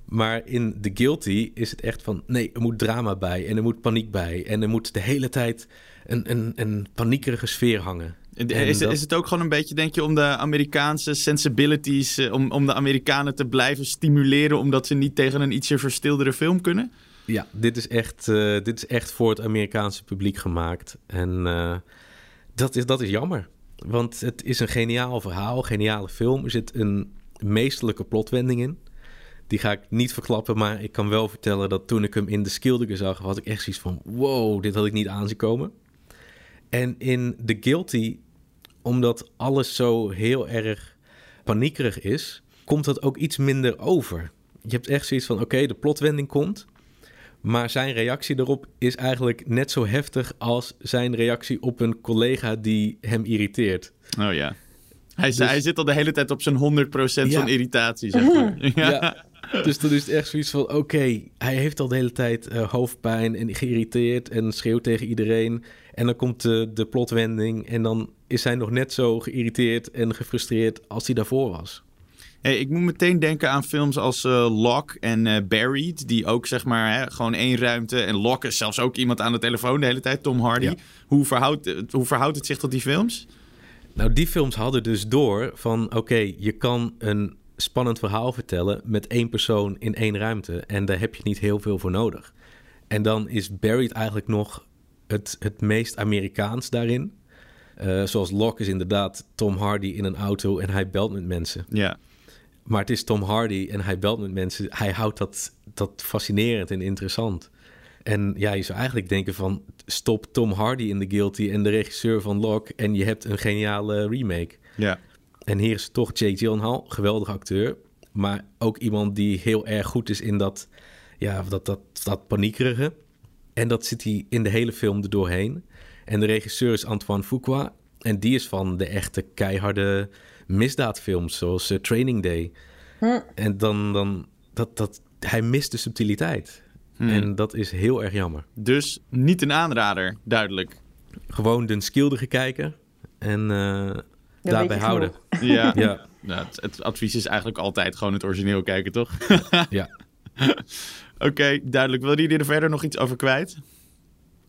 Maar in The Guilty is het echt van... nee, er moet drama bij en er moet paniek bij... en er moet de hele tijd een, een, een paniekerige sfeer hangen. Is, is het ook gewoon een beetje, denk je, om de Amerikaanse sensibilities... Eh, om, om de Amerikanen te blijven stimuleren... omdat ze niet tegen een ietsje verstildere film kunnen? Ja, dit is echt, uh, dit is echt voor het Amerikaanse publiek gemaakt. En uh, dat, is, dat is jammer. Want het is een geniaal verhaal, geniale film. Er zit een meesterlijke plotwending in. Die ga ik niet verklappen, maar ik kan wel vertellen dat toen ik hem in de Skildige zag, had ik echt zoiets van: wow, dit had ik niet aanzien komen. En in The Guilty, omdat alles zo heel erg paniekerig is, komt dat ook iets minder over. Je hebt echt zoiets van: oké, de plotwending komt. Maar zijn reactie erop is eigenlijk net zo heftig als zijn reactie op een collega die hem irriteert. Oh ja. Hij, dus, hij zit al de hele tijd op zijn 100% van irritatie, zeg maar. (laughs) ja. ja. Dus dan is het echt zoiets van: oké, hij heeft al de hele tijd uh, hoofdpijn en geïrriteerd en schreeuwt tegen iedereen. En dan komt de, de plotwending en dan is hij nog net zo geïrriteerd en gefrustreerd als hij daarvoor was. Hey, ik moet meteen denken aan films als uh, Lock en uh, Buried, die ook zeg maar hè, gewoon één ruimte. En Lock is zelfs ook iemand aan de telefoon de hele tijd, Tom Hardy. Hoe, verhoudt, hoe verhoudt het zich tot die films? Nou, die films hadden dus door van oké, je kan een spannend verhaal vertellen met één persoon in één ruimte. En daar heb je niet heel veel voor nodig. En dan is Buried eigenlijk nog het, het meest Amerikaans daarin. Uh, zoals Lock is inderdaad Tom Hardy in een auto en hij belt met mensen. Ja. Maar het is Tom Hardy en hij belt met mensen. Hij houdt dat, dat fascinerend en interessant. En ja, je zou eigenlijk denken van... stop Tom Hardy in The Guilty en de regisseur van Lock... en je hebt een geniale remake. Ja. En hier is toch Jake Gyllenhaal, geweldige acteur. Maar ook iemand die heel erg goed is in dat, ja, dat, dat, dat paniekerige. En dat zit hij in de hele film er doorheen. En de regisseur is Antoine Fuqua. En die is van de echte keiharde misdaadfilms, zoals uh, Training Day. Hm. En dan, dan dat, dat, hij mist de subtiliteit. Hm. En dat is heel erg jammer. Dus niet een aanrader, duidelijk. Gewoon de skildige kijken. En uh, daarbij houden. (laughs) Ja, ja. Nou, het, het, advies is eigenlijk altijd gewoon het origineel kijken, toch? ja. (laughs) Oké, duidelijk. Wil jullie er verder nog iets over kwijt?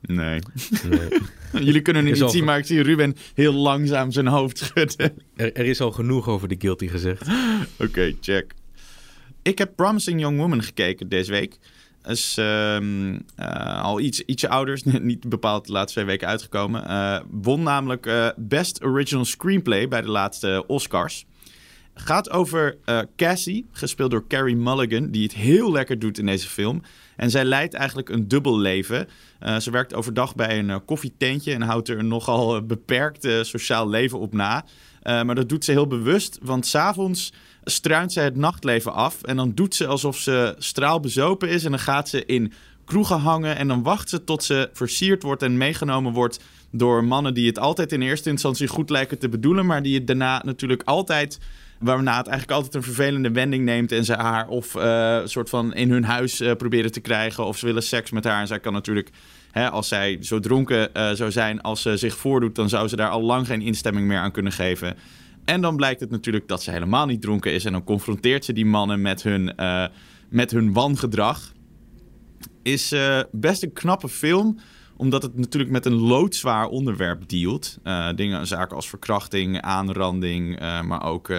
Nee. nee. (laughs) Jullie kunnen het niet zien, maar ik zie Ruben heel langzaam zijn hoofd schudden. Er, er is al genoeg over de guilty gezegd. (gasps) Oké, check. Ik heb Promising Young Woman gekeken deze week is ehm, eh, al iets, ietsje ouders, (laughs) niet bepaald de laatste twee weken uitgekomen. Uh, won namelijk uh, Best Original Screenplay bij de laatste Oscars. Gaat over Cassie, gespeeld door Carrie Mulligan, die het heel lekker doet in deze film. En zij leidt eigenlijk een dubbel leven. ze werkt overdag bij een koffietentje en houdt er een nogal beperkt sociaal leven op na. maar dat doet ze heel bewust, want s'avonds struint ze het nachtleven af. En dan doet ze alsof ze straalbezopen is. En dan gaat ze in kroegen hangen. En dan wacht ze tot ze versierd wordt en meegenomen wordt door mannen die het altijd in eerste instantie goed lijken te bedoelen. Maar die het daarna natuurlijk altijd. Waarna het eigenlijk altijd een vervelende wending neemt. En ze haar of uh, soort van in hun huis uh, proberen te krijgen. Of ze willen seks met haar. En zij kan natuurlijk. Hè, als zij zo dronken uh, zou zijn als ze zich voordoet, dan zou ze daar al lang geen instemming meer aan kunnen geven. En dan blijkt het natuurlijk dat ze helemaal niet dronken is. En dan confronteert ze die mannen met hun, met hun wangedrag. Is best een knappe film omdat het natuurlijk met een loodzwaar onderwerp dealt. Uh, dingen, zaken als verkrachting, aanranding, maar ook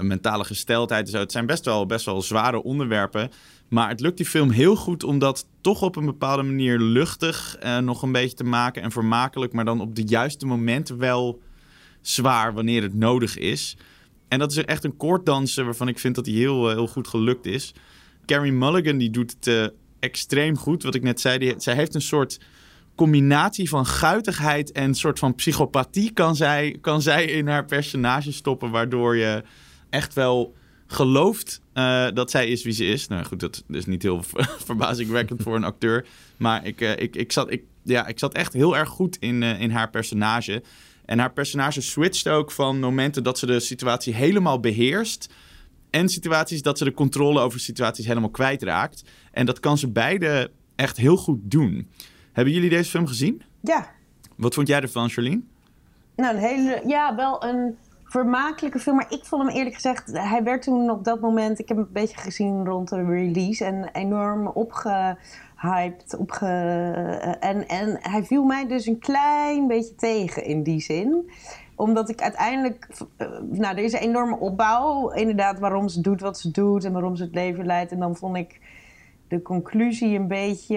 mentale gesteldheid en. Het zijn best wel, best wel zware onderwerpen. Maar het lukt die film heel goed om dat toch op een bepaalde manier luchtig nog een beetje te maken en vermakelijk. Maar dan op de juiste momenten wel zwaar wanneer het nodig is. En dat is echt een koorddanser waarvan ik vind dat hij heel, eh, heel goed gelukt is. Carrie Mulligan die doet het extreem goed. Wat ik net zei, die, zij heeft een soort combinatie van guitigheid en soort van psychopathie kan zij, kan zij in haar personage stoppen, waardoor je echt wel gelooft uh, dat zij is wie ze is. Nou goed, dat is niet heel (laughs) verbazingwekkend voor een acteur. Maar ik, uh, ik, ik, zat, ik, ja, ik zat echt heel erg goed in, uh, in haar personage. En haar personage switcht ook van momenten dat ze de situatie helemaal beheerst. En situaties dat ze de controle over situaties helemaal kwijtraakt. En dat kan ze beide echt heel goed doen. Hebben jullie deze film gezien? Ja. Wat vond jij ervan, Charlene? Nou, een hele, ja, wel een vermakelijke film. Maar ik vond hem eerlijk gezegd, hij werd toen op dat moment, ik heb hem een beetje gezien rond de release en enorm opgehyped. Opge, en, en hij viel mij dus een klein beetje tegen in die zin omdat ik uiteindelijk. Nou, er is een enorme opbouw. Inderdaad, waarom ze doet wat ze doet en waarom ze het leven leidt. En dan vond ik de conclusie een beetje.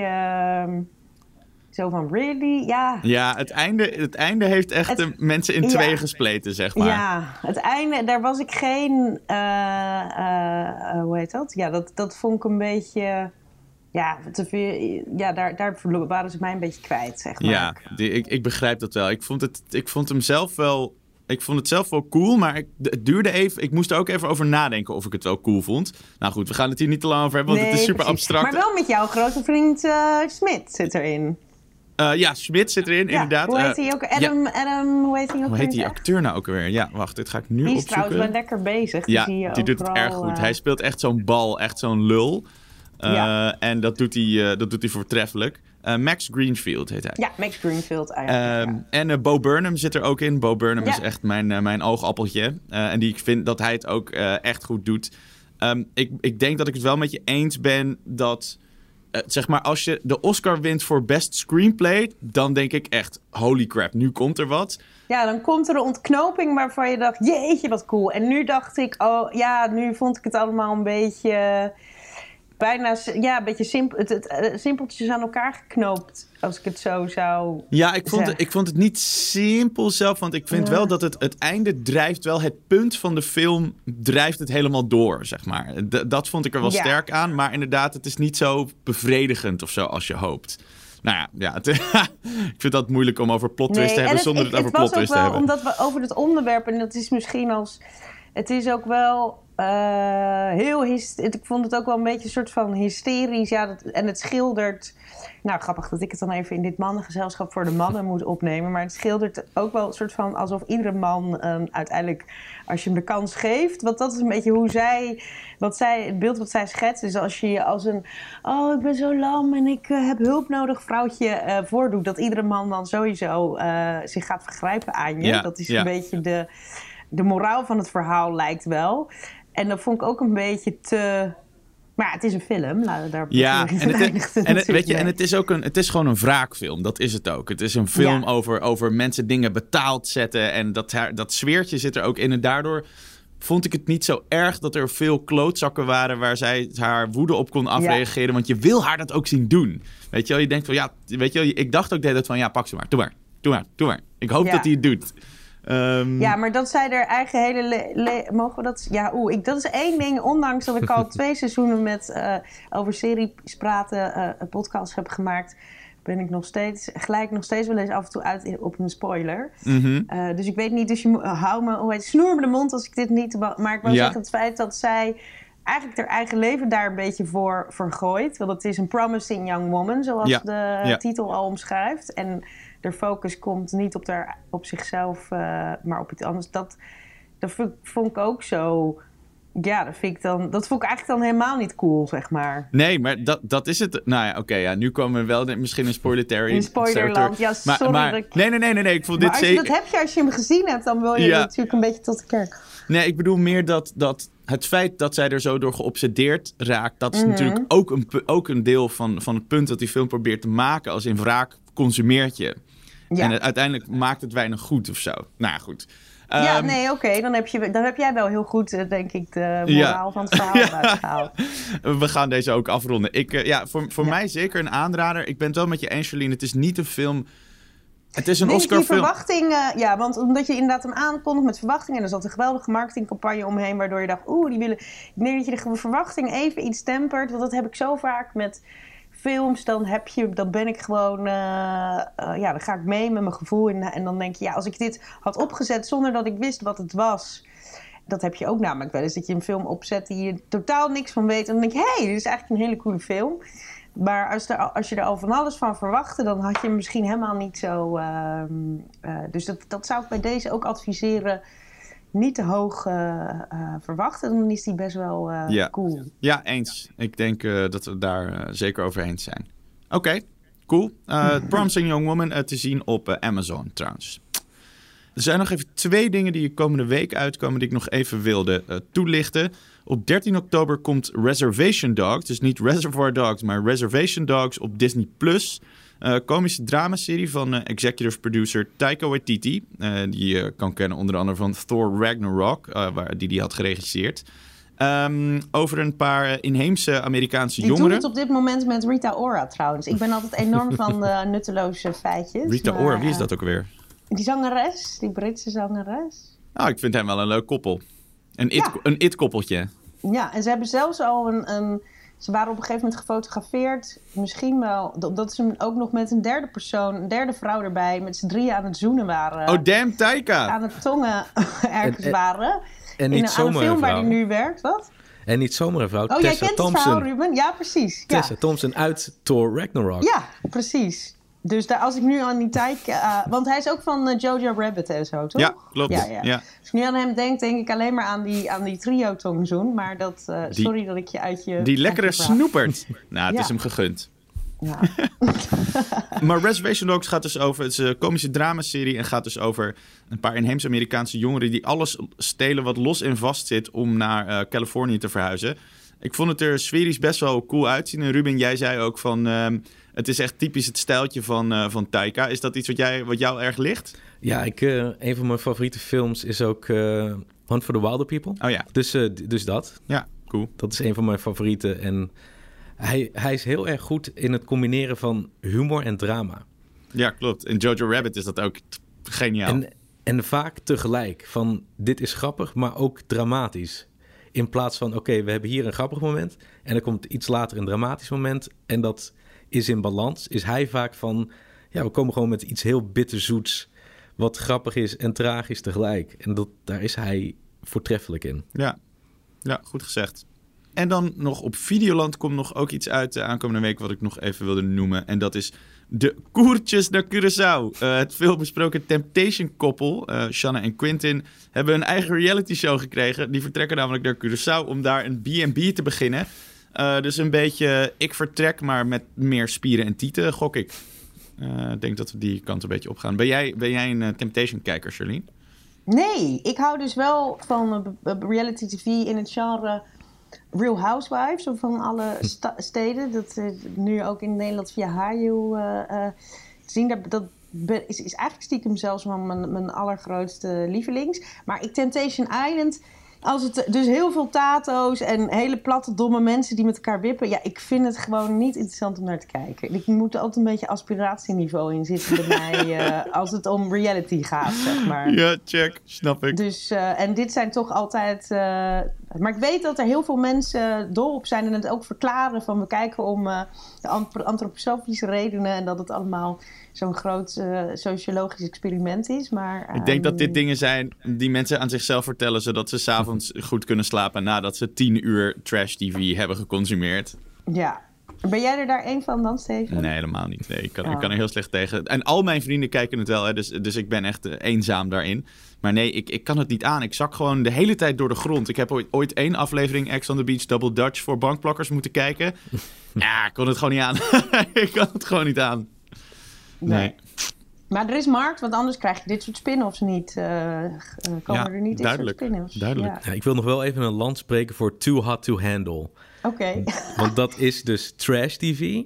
Zo van, really? Ja. Ja, het einde, het einde heeft echt Het- de mensen in ja. twee gespleten, zeg maar. Ja, het einde, daar was ik geen. eh, eh, eh, hoe heet dat? Ja, dat, dat vond ik een beetje. Ja, te veel, ja daar, daar waren ze mij een beetje kwijt, zeg maar. Ja, die, ik, ik begrijp dat wel. Ik vond, het, ik vond hem zelf wel. Ik vond het zelf wel cool, maar ik, het duurde even. Ik moest er ook even over nadenken of ik het wel cool vond. Nou goed, we gaan het hier niet te lang over hebben, want het is super precies. abstract. Maar wel met jouw grote vriend Smit zit erin. Eh, ja, Schmidt zit erin, Ja, inderdaad. Hoe heet Eh, hij ook? Adam, Adam, hoe heet hij ook? hoe heet die weer? acteur nou ook alweer? Ja, wacht, dit ga ik nu Die is opzoeken. trouwens wel lekker bezig. Die Ja, zie je die doet het erg goed. eh, Hij speelt echt zo'n bal, echt zo'n lul. Ja. En dat doet hij, dat doet hij voortreffelijk. Max Greenfield heet hij. Ja, Max Greenfield eigenlijk. Ehm, ja. En Bo Burnham zit er ook in. Bo Burnham Ja. is echt mijn, mijn oogappeltje. En die ik vind dat hij het ook echt goed doet. Ehm, ik, ik denk dat ik het wel met je eens ben dat... eh, zeg maar, als je de Oscar wint voor Best Screenplay... dan denk ik echt, holy crap, nu komt er wat. Ja, dan komt er een ontknoping waarvan je dacht, jeetje, wat cool. En nu dacht ik, oh ja, nu vond ik het allemaal een beetje, bijna, ja, een beetje simpel, het, het, eh, simpeltjes aan elkaar geknoopt, als ik het zo zou... Ja, ik vond, het, ik vond het niet simpel zelf. Want ik vind Ja. wel dat het, het einde drijft wel... het punt van de film drijft het helemaal door, zeg maar. D- dat vond ik er wel Ja. sterk aan. Maar inderdaad, het is niet zo bevredigend of zo als je hoopt. Nou ja, ja het- (laughs) ik vind dat moeilijk om over plot twist te en hebben... zonder het, over plot twist te hebben. omdat we over het onderwerp, en dat is misschien als... Het is ook wel eh, heel... Ik vond het ook wel een beetje een soort van hysterisch. Ja, dat, en het schildert... Nou, grappig dat ik het dan even in dit mannengezelschap voor de mannen moet opnemen. Maar het schildert ook wel een soort van alsof iedere man eh, uiteindelijk, als je hem de kans geeft. Want dat is een beetje hoe zij, wat zij, het beeld wat zij schetst. is als je je als een, oh ik ben zo lam en ik eh, heb hulp nodig vrouwtje eh, voordoet. Dat iedere man dan sowieso zich gaat vergrijpen aan je. Ja, dat is ja. een beetje de, de moraal van het verhaal lijkt wel. En dat vond ik ook een beetje te... Maar ja, het is een film. Laten we daar Ja, en het, eindigt en, het, weet je, en het is ook een, het is gewoon een wraakfilm. Dat is het ook. Het is een film Ja. over, over mensen dingen betaald zetten. En dat, dat sfeertje zit er ook in. En daardoor vond ik het niet zo erg dat er veel klootzakken waren waar zij haar woede op kon afreageren. Want je wil haar dat ook zien doen. Weet je wel, je denkt van ja, weet je wel, ik dacht ook de hele tijd van ja, pak ze maar, doe maar, doe maar, doe maar. Ik hoop Ja. dat hij het doet. Ehm, Ja, maar dat zij er eigen hele... le- le- mogen we dat... Ja, oeh, ik, dat is één ding. Ondanks dat ik al (laughs) twee seizoenen met eh, over series praten eh, een podcast heb gemaakt... ben ik nog steeds... gelijk nog steeds wel eens af en toe uit op een spoiler. mhm. Eh, dus ik weet niet, dus je hou me, hoe heet, snoer me de mond als ik dit niet... Maar ik wil Ja. zeggen, het feit dat zij eigenlijk haar eigen leven daar een beetje voor vergooit. Want het is een promising young woman, zoals Ja. de Ja. titel al omschrijft. En de focus komt niet op, haar, op zichzelf, eh, maar op iets anders. Dat, dat vond, vond ik ook zo... Ja, dat, vind ik dan, dat vond ik eigenlijk dan helemaal niet cool, zeg maar. Nee, maar dat, dat is het. Nou ja, oké, ja, nu komen we wel de- misschien in spoiler. In spoilerland, ja, sorry Maar, ik- Nee, nee, nee, nee, nee, ik vond Maar dit als je dat heb je als je hem gezien hebt, dan wil je Ja. natuurlijk een beetje tot de kerk. Nee, ik bedoel meer dat, dat het feit dat zij er zo door geobsedeerd raakt, dat is Mhm. natuurlijk ook een, ook een deel van, van het punt dat die film probeert te maken. Als in wraak consumeert je. Ja. En uiteindelijk maakt het weinig goed of zo. Nou ja, goed. Ja, Ehm, nee, oké. Dan, heb je- dan heb jij wel heel goed, eh, denk ik, de Ja. moraal van het verhaal (laughs) eruit gehaald. We gaan deze ook afronden. Ik, eh, ja, voor, voor Ja. mij zeker een aanrader. Ik ben het wel met je eens, Charlene. Het is niet een film... Het is een je die Oscar-film. verwachtingen, ja, want omdat je inderdaad hem aankondigt met verwachtingen. En er zat een geweldige marketingcampagne omheen, waardoor je dacht, oeh, die willen. Ik denk dat je de verwachting even iets tempert. Want dat heb ik zo vaak met films. Dan heb je, dan ben ik gewoon, eh, eh, ja, dan ga ik mee met mijn gevoel. En, en dan denk je, ja, als ik dit had opgezet zonder dat ik wist wat het was. Dat heb je ook namelijk wel eens, dat je een film opzet die je totaal niks van weet. En dan denk je, hé, hey, dit is eigenlijk een hele coole film. Maar als, er, als je er al van alles van verwachtte, dan had je misschien helemaal niet zo. ehm, eh, dus dat, dat zou ik bij deze ook adviseren. Niet te hoog eh, eh, verwachten, dan is die best wel eh, Ja. cool. Ja, eens. Ik denk dat we daar zeker over eens zijn. Oké, cool. Eh (laughs) Promising Young Woman te zien op Amazon trouwens. Er zijn nog even twee dingen die komende week uitkomen die ik nog even wilde toelichten. Op 13 oktober komt Reservation Dogs, dus niet Reservoir Dogs, maar Reservation Dogs op Disney+. Plus. Eh komische dramaserie van eh, executive producer Taika Waititi. eh, die je kan kennen onder andere van Thor Ragnarok, waar, die hij had geregisseerd. Ehm, over een paar inheemse Amerikaanse Die doen jongeren. het op dit moment met Rita Ora trouwens. Ik ben altijd enorm (laughs) van de nutteloze feitjes. Rita maar, Ora, wie is dat ook weer? Die zangeres, die Britse zangeres. Nou, ik vind hem wel een leuk koppel. Een it- Ja. it-koppeltje. Ja, en ze hebben zelfs al een, een. Ze waren op een gegeven moment gefotografeerd. Misschien wel. Dat ze ook nog met een derde persoon, een derde vrouw erbij. met z'n drieën aan het zoenen waren. oh, damn, Taika! aan het tongen (laughs) ergens En- en- waren. En In niet een, aan een zomaar film waar nu werkt. Wat? En niet zomaar een vrouw. Oh, jij kent Thompson. vrouw, Ruben? Ja, precies. Ja. Tessa Thompson uit Thor Ragnarok. Ja, precies. Dus daar, als ik nu aan die tijd... eh, want hij is ook van eh, Jojo Rabbit en zo, toch? Ja, klopt. Ja, ja. Ja. Als ik nu aan hem denk, denk ik alleen maar aan die, aan die trio-tongzoen. Maar dat... eh, Die- sorry dat ik je uit je... Die lekkere snoepert. (laughs) Nou, het Ja. is hem gegund. Ja. (laughs) Maar Reservation Dogs gaat dus over... Het is een komische dramaserie en gaat dus over een paar inheemse Amerikaanse jongeren... die alles stelen wat los en vast zit om naar Californië te verhuizen. Ik vond het er sferisch best wel cool uitzien. En Ruben, jij zei ook van... het is echt typisch het stijltje van, eh, van Taika. Is dat iets wat, jij, wat jou erg ligt? Ja, ik, eh, een van mijn favoriete films is ook Hunt for the Wilder People. Oh ja, Dus, dus dat. ja, cool. Dat is een van mijn favorieten. En hij, hij is heel erg goed in het combineren van humor en drama. Ja, klopt. In Jojo Rabbit is dat ook geniaal. En, en vaak tegelijk. Van dit is grappig, maar ook dramatisch. In plaats van, oké, we hebben hier een grappig moment. En er komt iets later een dramatisch moment. En dat is in balans. Is hij vaak van, ja, we komen gewoon met iets heel bitterzoets. Wat grappig is en tragisch tegelijk. En dat, daar is hij voortreffelijk in. Ja. ja, goed gezegd. En dan nog op Videoland komt nog ook iets uit de aankomende week wat ik nog even wilde noemen. En dat is de Koertjes naar Curaçao. Eh, het veelbesproken Temptation-koppel, eh Shanna en Quintin, hebben een eigen reality show gekregen. Die vertrekken namelijk naar Curaçao om daar een B&B te beginnen. Eh, dus een beetje ik vertrek, maar met meer spieren en tieten, gok ik. Eh, Ik denk dat we die kant een beetje opgaan. Ben jij, ben jij een eh, Temptation-kijker, Charlene? Nee, ik hou dus wel van reality tv in het genre Real Housewives. Of van alle (laughs) sta- steden. Dat nu ook in Nederland via eh, te zien. Dat, dat is, is eigenlijk stiekem zelfs mijn, mijn allergrootste lievelings. Maar ik Temptation Island... Als het dus heel veel tato's en hele platte, domme mensen die met elkaar wippen. Ja, ik vind het gewoon niet interessant om naar te kijken. Ik moet altijd een beetje aspiratieniveau in zitten bij mij. (laughs) eh, als het om reality gaat, zeg maar. Ja, check. Snap ik. Dus, eh, en dit zijn toch altijd. Maar ik weet dat er heel veel mensen dol op zijn en het ook verklaren van we kijken om eh, de ant- antroposofische redenen en dat het allemaal zo'n groot eh, sociologisch experiment is. Maar, Ik denk dat dit ehm, dingen zijn die mensen aan zichzelf vertellen, zodat ze s'avonds goed kunnen slapen nadat ze tien uur trash TV hebben geconsumeerd. Ja. Ben jij er daar één van dan, Steven? Nee, helemaal niet. Nee, ik, kan, ik kan er heel slecht tegen. En al mijn vrienden kijken het wel, hè, dus, dus ik ben echt eh, eenzaam daarin. Maar nee, ik, ik kan het niet aan. Ik zak gewoon de hele tijd door de grond. Ik heb ooit, ooit één aflevering Ex on the Beach Double Dutch voor bankplakkers moeten kijken. (laughs) ja, ik kon het gewoon niet aan. (laughs) ik kan het gewoon niet aan. Nee. Maar er is markt, want anders krijg je dit soort spin-offs niet. eh, eh, komen Ja, er niet dit duidelijk. soort spin-offs. Duidelijk. Ja. Ja, ik wil nog wel even een land spreken voor Too Hot to Handle. Oké. Want dat is dus trash TV.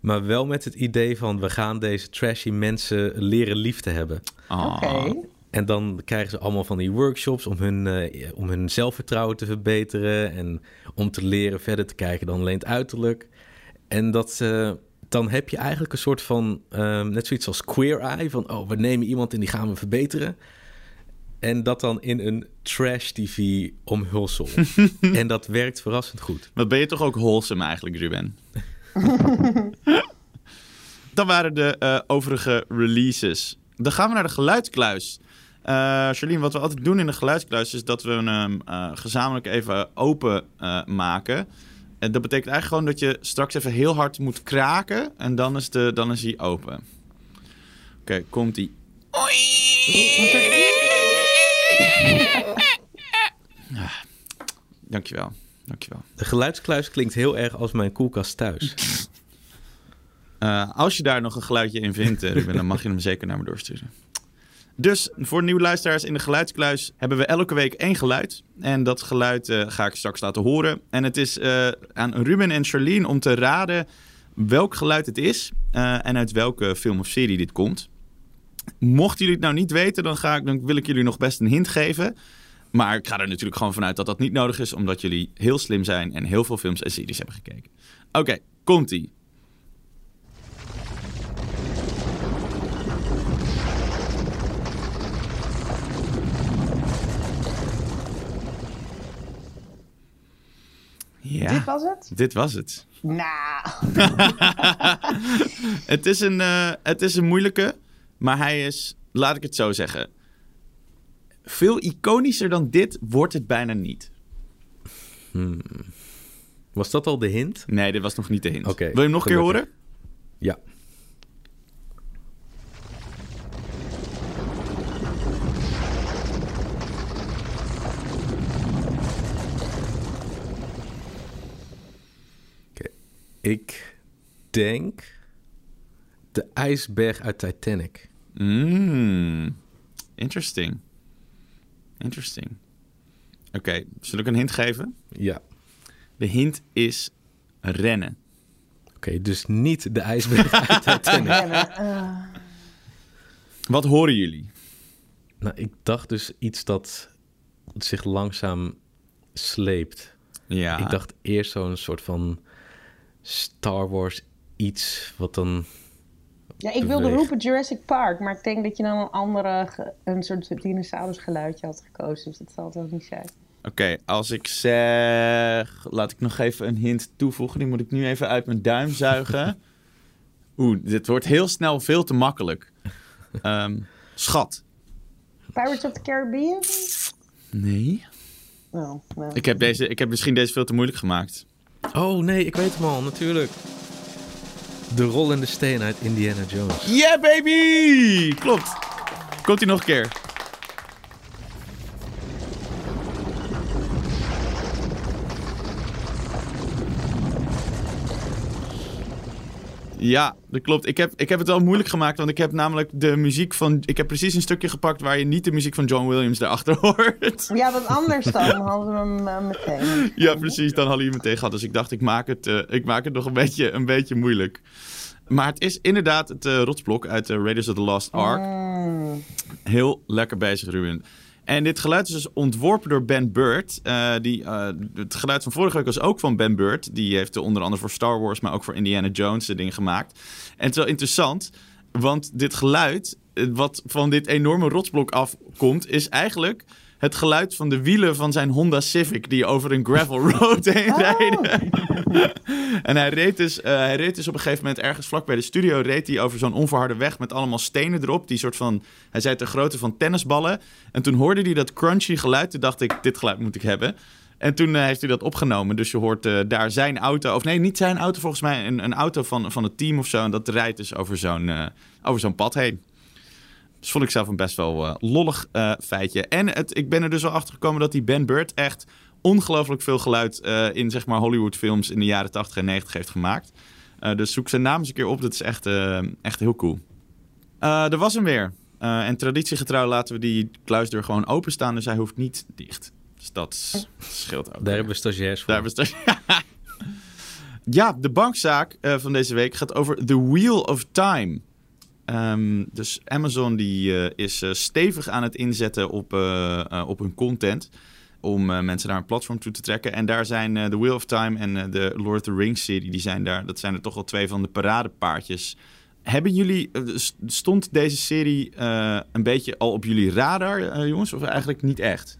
Maar wel met het idee van we gaan deze trashy mensen leren lief te hebben. Ah. Oké. En dan krijgen ze allemaal van die workshops om hun, eh, om hun zelfvertrouwen te verbeteren. En om te leren verder te kijken dan alleen het uiterlijk. En dat, dan heb je eigenlijk een soort van, ehm, net zoiets als Queer Eye. Van, oh, we nemen iemand en die gaan we verbeteren. En dat dan in een trash TV omhulsel. (laughs) en dat werkt verrassend goed. Wat ben je toch ook wholesome eigenlijk, Ruben? (laughs) Dat waren de eh, overige releases. Dan gaan we naar de geluidskluis. Eh Charlene, wat we altijd doen in de geluidskluis is dat we hem eh, gezamenlijk even open eh, maken. En dat betekent eigenlijk gewoon dat je straks even heel hard moet kraken. En dan is, de, dan is hij open. Oké, komt hij. Ah, dankjewel. Dankjewel. De geluidskluis klinkt heel erg als mijn koelkast thuis. (laughs) Eh, als je daar nog een geluidje in vindt, Ruben, dan mag je hem zeker naar me doorsturen. Dus voor nieuwe luisteraars in de geluidskluis hebben we elke week één geluid. En dat geluid eh, ga ik straks laten horen. En het is eh, aan Ruben en Charlene om te raden welk geluid het is eh, en uit welke film of serie dit komt. Mochten jullie het nou niet weten, dan, ga ik, dan wil ik jullie nog best een hint geven. Maar ik ga er natuurlijk gewoon vanuit dat dat niet nodig is, omdat jullie heel slim zijn en heel veel films en series hebben gekeken. Oké, komt-ie. Ja, Dit was het? dit was het. Nou, (laughs) Het is, een, eh, het is een moeilijke, maar hij is, laat ik het zo zeggen, veel iconischer dan dit wordt het bijna niet. Was dat al de hint? Nee, dit was nog niet de hint. Oké, Wil je hem nog een keer horen? Ja. Ik denk de ijsberg uit Titanic. Mm, interesting. Interesting. Oké, zal ik een hint geven? Ja. De hint is rennen. Oké, dus niet de ijsberg uit (laughs) Titanic. rennen. eh, Wat horen jullie? Nou, ik dacht dus iets dat zich langzaam sleept. Ja, Ik dacht eerst zo'n soort van Star Wars iets wat dan... ja, ik wilde Beweegt. roepen Jurassic Park, maar ik denk dat je dan een andere, een soort dinosaurusgeluidje had gekozen. Dus dat zal het wel niet zijn. Oké, als ik zeg... Laat ik nog even een hint toevoegen. Die moet ik nu even uit mijn duim zuigen. (laughs) Oeh, dit wordt heel snel veel te makkelijk. Ehm, schat. Pirates of the Caribbean? Nee. Oh, nou. Ik heb, deze, ik heb misschien deze veel te moeilijk gemaakt. Oh nee, ik weet hem al, natuurlijk. De rollende steen uit Indiana Jones. Yeah, baby! Klopt. Komt hij nog een keer? Ja, dat klopt. Ik heb, ik heb het wel moeilijk gemaakt, want ik heb namelijk de muziek van... Ik heb precies een stukje gepakt waar je niet de muziek van John Williams erachter (laughs) hoort. Ja, wat anders dan hadden we hem eh, meteen. Ja, precies. Dan hadden jullie meteen gehad. Dus ik dacht, ik maak het, eh, ik maak het nog een beetje, een beetje moeilijk. Maar het is inderdaad het eh, rotsblok uit Raiders of the Lost Ark. Mm. Heel lekker bezig, Ruben. En dit geluid is dus ontworpen door Ben Bird. Eh, die, eh, het geluid van vorige week was ook van Ben Bird. Die heeft er onder andere voor Star Wars, maar ook voor Indiana Jones de dingen gemaakt. En het is wel interessant, want dit geluid, eh, wat van dit enorme rotsblok afkomt, is eigenlijk het geluid van de wielen van zijn Honda Civic die over een gravel road heen rijden. (laughs) en hij reed, dus, eh, hij reed dus op een gegeven moment ergens vlak bij de studio... reed hij over zo'n onverharde weg met allemaal stenen erop. Die soort van, hij zei ter grootte van tennisballen. En toen hoorde hij dat crunchy geluid. Toen dacht ik, dit geluid moet ik hebben. En toen eh, heeft hij dat opgenomen. Dus je hoort eh, daar zijn auto... Of nee, niet zijn auto, volgens mij een, een auto van, van het team of zo. En dat rijdt dus over zo'n, over zo'n pad heen. Dus vond ik zelf een best wel eh, lollig eh, feitje. En het, ik ben er dus wel achter gekomen dat die Ben Bird echt ongelooflijk veel geluid eh, in zeg maar Hollywood films in de jaren 80 en 90 heeft gemaakt. Dus zoek zijn naam eens een keer op. Dat is echt, echt heel cool. Er was hem weer. En traditiegetrouw laten we die kluisdeur gewoon openstaan. Dus hij hoeft niet dicht. Dus dat scheelt ook. Daar hebben we stagiairs voor. Daar hebben we (laughs) ja, de bankzaak van deze week gaat over The Wheel of Time. Ehm, dus Amazon die, eh, is eh, stevig aan het inzetten op, eh, op hun content. Om mensen naar een platform toe te trekken. En daar zijn eh, The Wheel of Time en de Lord of the Rings serie. Die zijn daar, dat zijn er toch wel twee van de paradepaardjes. Hebben jullie, st- stond deze serie een beetje al op jullie radar, jongens? Of eigenlijk niet echt?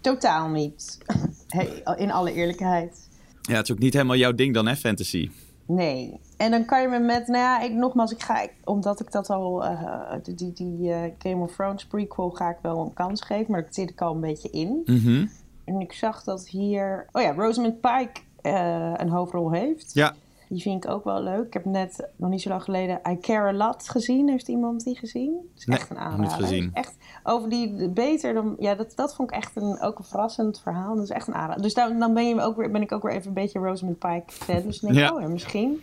Totaal niet. (laughs) In alle eerlijkheid. Ja, het is ook niet helemaal jouw ding dan, hè, fantasy? Nee. En dan kan je me met, nou ja, ik, nogmaals, ik ga, ik- omdat ik dat al, eh, die, die, eh, Game of Thrones prequel ga ik wel een kans geven, maar dat zit ik al een beetje in. Mhm. En ik zag dat hier, oh ja, Rosamund Pike eh, een hoofdrol heeft. Ja, Die vind ik ook wel leuk. Ik heb net, nog niet zo lang geleden, I Care A Lot gezien. Heeft iemand die gezien? Dat is Nee, echt een aanrader. niet gezien. Echt over die beter dan... Ja, dat, dat vond ik echt een, ook een verrassend verhaal. Dat is echt een aanrader. Dus dan, dan ben, je ook weer, ben ik ook weer even een beetje Rosamund Pike fan. Dus dan denk ik, Ja. oh ja, misschien...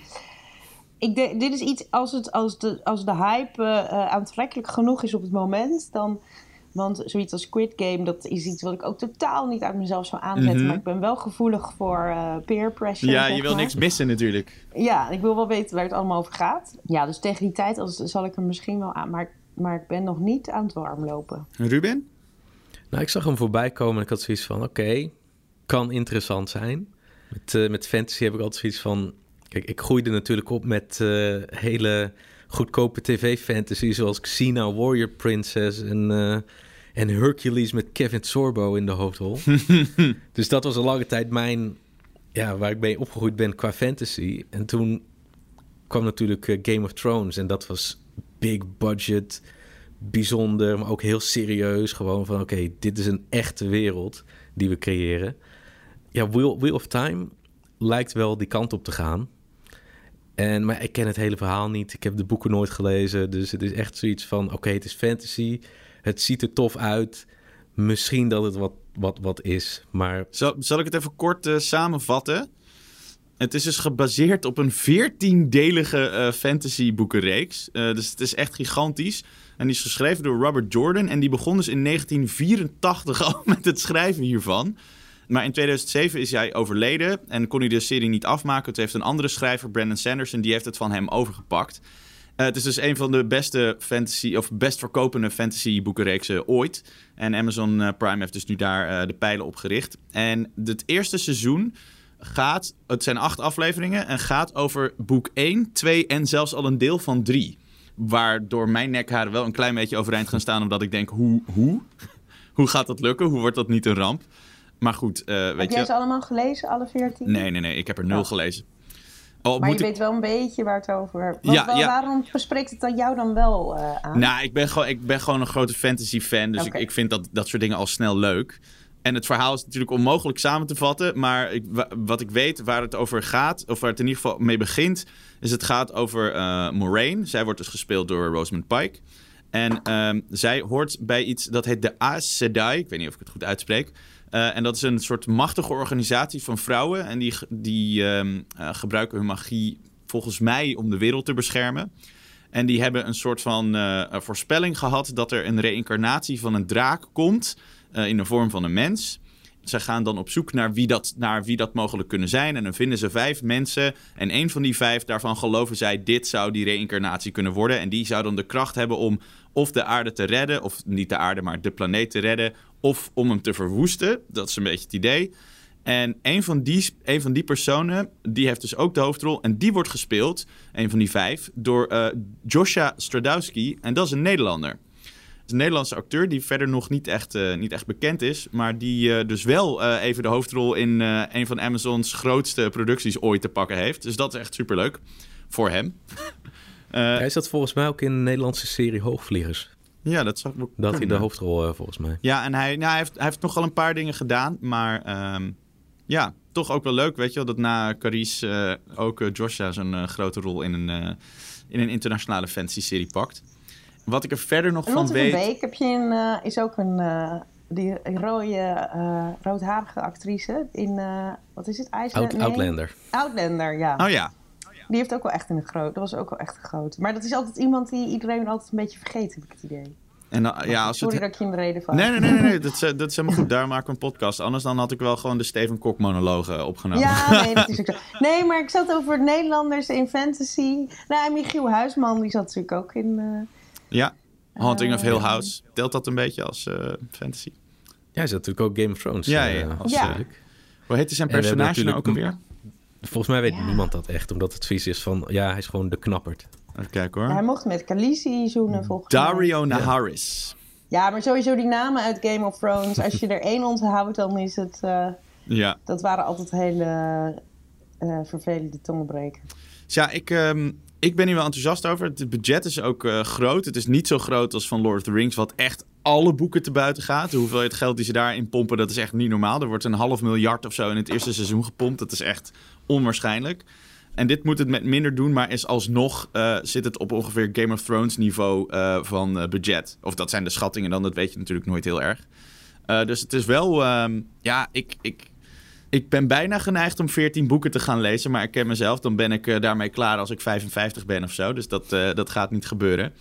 Ik denk, dit is iets, als, het, als, de, als de hype eh, eh, aantrekkelijk genoeg is op het moment, dan... Want zoiets als Squid Game, dat is iets wat ik ook totaal niet uit mezelf zou aanzetten. Mhm. Maar ik ben wel gevoelig voor eh, peer pressure. ja je wil maar. niks missen natuurlijk. Ja, ik wil wel weten waar het allemaal over gaat. Ja, dus tegen die tijd als, zal ik er misschien wel aan. Maar, maar ik ben nog niet aan het warmlopen. Ruben? Nou, ik zag hem voorbij komen en ik had zoiets van, oké, kan interessant zijn. Met, eh, met fantasy heb ik altijd zoiets van... Kijk, ik groeide natuurlijk op met eh, hele goedkope tv-fantasy... zoals Xena, Warrior Princess en, eh, en Hercules met Kevin Sorbo in de hoofdrol. (laughs) dus dat was een lange tijd mijn... Ja, waar ik mee opgegroeid ben qua fantasy. En toen kwam natuurlijk eh, Game of Thrones en dat was big budget bijzonder, maar ook heel serieus. Gewoon van, oké, dit is een echte wereld die we creëren. Ja, Wheel, Wheel of Time lijkt wel die kant op te gaan. En, maar ik ken het hele verhaal niet. Ik heb de boeken nooit gelezen. Dus het is echt zoiets van, oké, het is fantasy. Het ziet er tof uit. Misschien dat het wat, wat, wat is. Maar Zal, zal ik het even kort eh, samenvatten? Het is dus gebaseerd op een 14-delige eh fantasy boekenreeks. Eh, dus het is echt gigantisch. En die is geschreven door Robert Jordan. En die begon dus in 1984 (laughs) al met het schrijven hiervan. Maar in 2007 is hij overleden en kon hij de serie niet afmaken. Toen heeft een andere schrijver, Brandon Sanderson, die heeft het van hem overgepakt. Eh, het is dus een van de beste fantasy of best verkopende fantasy boekenreeksen ooit. En Amazon eh, Prime heeft dus nu daar eh, de pijlen op gericht. En het eerste seizoen gaat, het zijn acht afleveringen en gaat over boek 1, 2 en zelfs al een deel van 3. Waardoor mijn nekharen wel een klein beetje overeind gaan staan, omdat ik denk, hoe, hoe? (laughs) hoe gaat dat lukken? Hoe wordt dat niet een ramp? Maar goed, eh, weet heb jij je... ze allemaal gelezen, alle veertien? Nee, nee, nee, ik heb er nul Oh. gelezen. Oh, Maar je ik- weet wel een beetje waar het over... Ja, ja. Waarom spreekt het dan jou dan wel eh, aan? Nou, ik ben gewoon, ik ben gewoon een grote fantasy fan. Dus ik, ik vind dat, dat soort dingen al snel leuk. En het verhaal is natuurlijk onmogelijk samen te vatten. Maar ik, wa- wat ik weet waar het over gaat, of waar het in ieder geval mee begint, is het gaat over eh Moraine. Zij wordt dus gespeeld door Rosamund Pike. En ehm, zij hoort bij iets dat heet de Aes Sedai. Ik weet niet of ik het goed uitspreek. Eh, en dat is een soort machtige organisatie van vrouwen. En die, die ehm, eh, gebruiken hun magie volgens mij om de wereld te beschermen. En die hebben een soort van eh, een voorspelling gehad dat er een reïncarnatie van een draak komt in de vorm van een mens. Ze gaan dan op zoek naar wie, dat, naar wie dat mogelijk kunnen zijn. En dan vinden ze vijf mensen. En één van die vijf, daarvan geloven zij, dit zou die reïncarnatie kunnen worden. En die zou dan de kracht hebben om of de aarde te redden, of niet de aarde, maar de planeet te redden. Of om hem te verwoesten. Dat is een beetje het idee. En een van, die, een van die personen, die heeft dus ook de hoofdrol. En die wordt gespeeld, een van die vijf, door eh Joshua Stradowski. En dat is een Nederlander. Een Nederlandse acteur die verder nog niet echt, eh, niet echt bekend is. Maar die eh, dus wel even de hoofdrol in een van Amazons grootste producties ooit te pakken heeft. Dus dat is echt superleuk voor hem. Eh, hij zat volgens mij ook in de Nederlandse serie Hoogvliegers. ja, dat zag ik Dat hij de hoofdrol eh, volgens mij. Ja, en hij, nou, hij, heeft, hij heeft nogal een paar dingen gedaan. Maar ehm, ja, toch ook wel leuk, weet je wel. Dat na Carice eh, ook eh, Joshua zo'n eh, grote rol in een, eh, in een internationale fantasy-serie pakt. Wat ik er verder nog van weet... Beek heb je een, eh, is ook een eh, die rode, eh, roodharige actrice in, eh, wat is het, IJsland? Out, Nee. Outlander. Outlander, ja. Oh ja, Die heeft ook wel echt een groot, dat was ook wel echt een groot. Maar dat is altijd iemand die iedereen altijd een beetje vergeet, heb ik het idee. en, dan- ja als Sorry het... dat ik je in de reden val. Nee, nee, nee, nee, nee, (laughs) dat, is, eh, dat is helemaal goed. Daar maken we een podcast. Anders dan had ik wel gewoon de Steven Kok monoloog eh, opgenomen. Ja, (laughs) nee, dat is ook zo. Nee, maar ik zat over Nederlanders in fantasy. Nou, en Michiel Huisman, die zat natuurlijk ook in... eh, Ja, Haunting of Hill Eh, House. Telt dat een beetje als eh, fantasy? Ja, hij zat natuurlijk ook Game of Thrones. Ja, eh, ja, als, ja. eh, Hoe heette zijn personage nou ook alweer? Volgens mij weet Ja. niemand dat echt, omdat het vies is van, ja, hij is gewoon de knapperd. Even kijken hoor. Hij mocht met Khaleesi zoenen volgens mij. Dario Naharis. Ja, maar sowieso die namen uit Game of Thrones. Als je er één onthoudt, dan is het... eh, Ja. dat waren altijd hele eh, vervelende tongenbreken. Dus ja, ik, ehm, ik ben hier wel enthousiast over. Het budget is ook eh, groot. Het is niet zo groot als van Lord of the Rings, wat echt alle boeken te buiten gaat. De hoeveelheid geld die ze daarin pompen, dat is echt niet normaal. Er wordt een half miljard of zo in het eerste seizoen gepompt. Dat is echt onwaarschijnlijk. En dit moet het met minder doen, maar is alsnog uh, zit het op ongeveer Game of Thrones niveau uh, van uh, budget. Of dat zijn de schattingen dan, dat weet je natuurlijk nooit heel erg. dus het is wel, um, ja, ik, ik, ik ben bijna geneigd om 14 boeken te gaan lezen. Maar ik ken mezelf, dan ben ik daarmee klaar als ik 55 ben of zo. Dus dat, dat gaat niet gebeuren.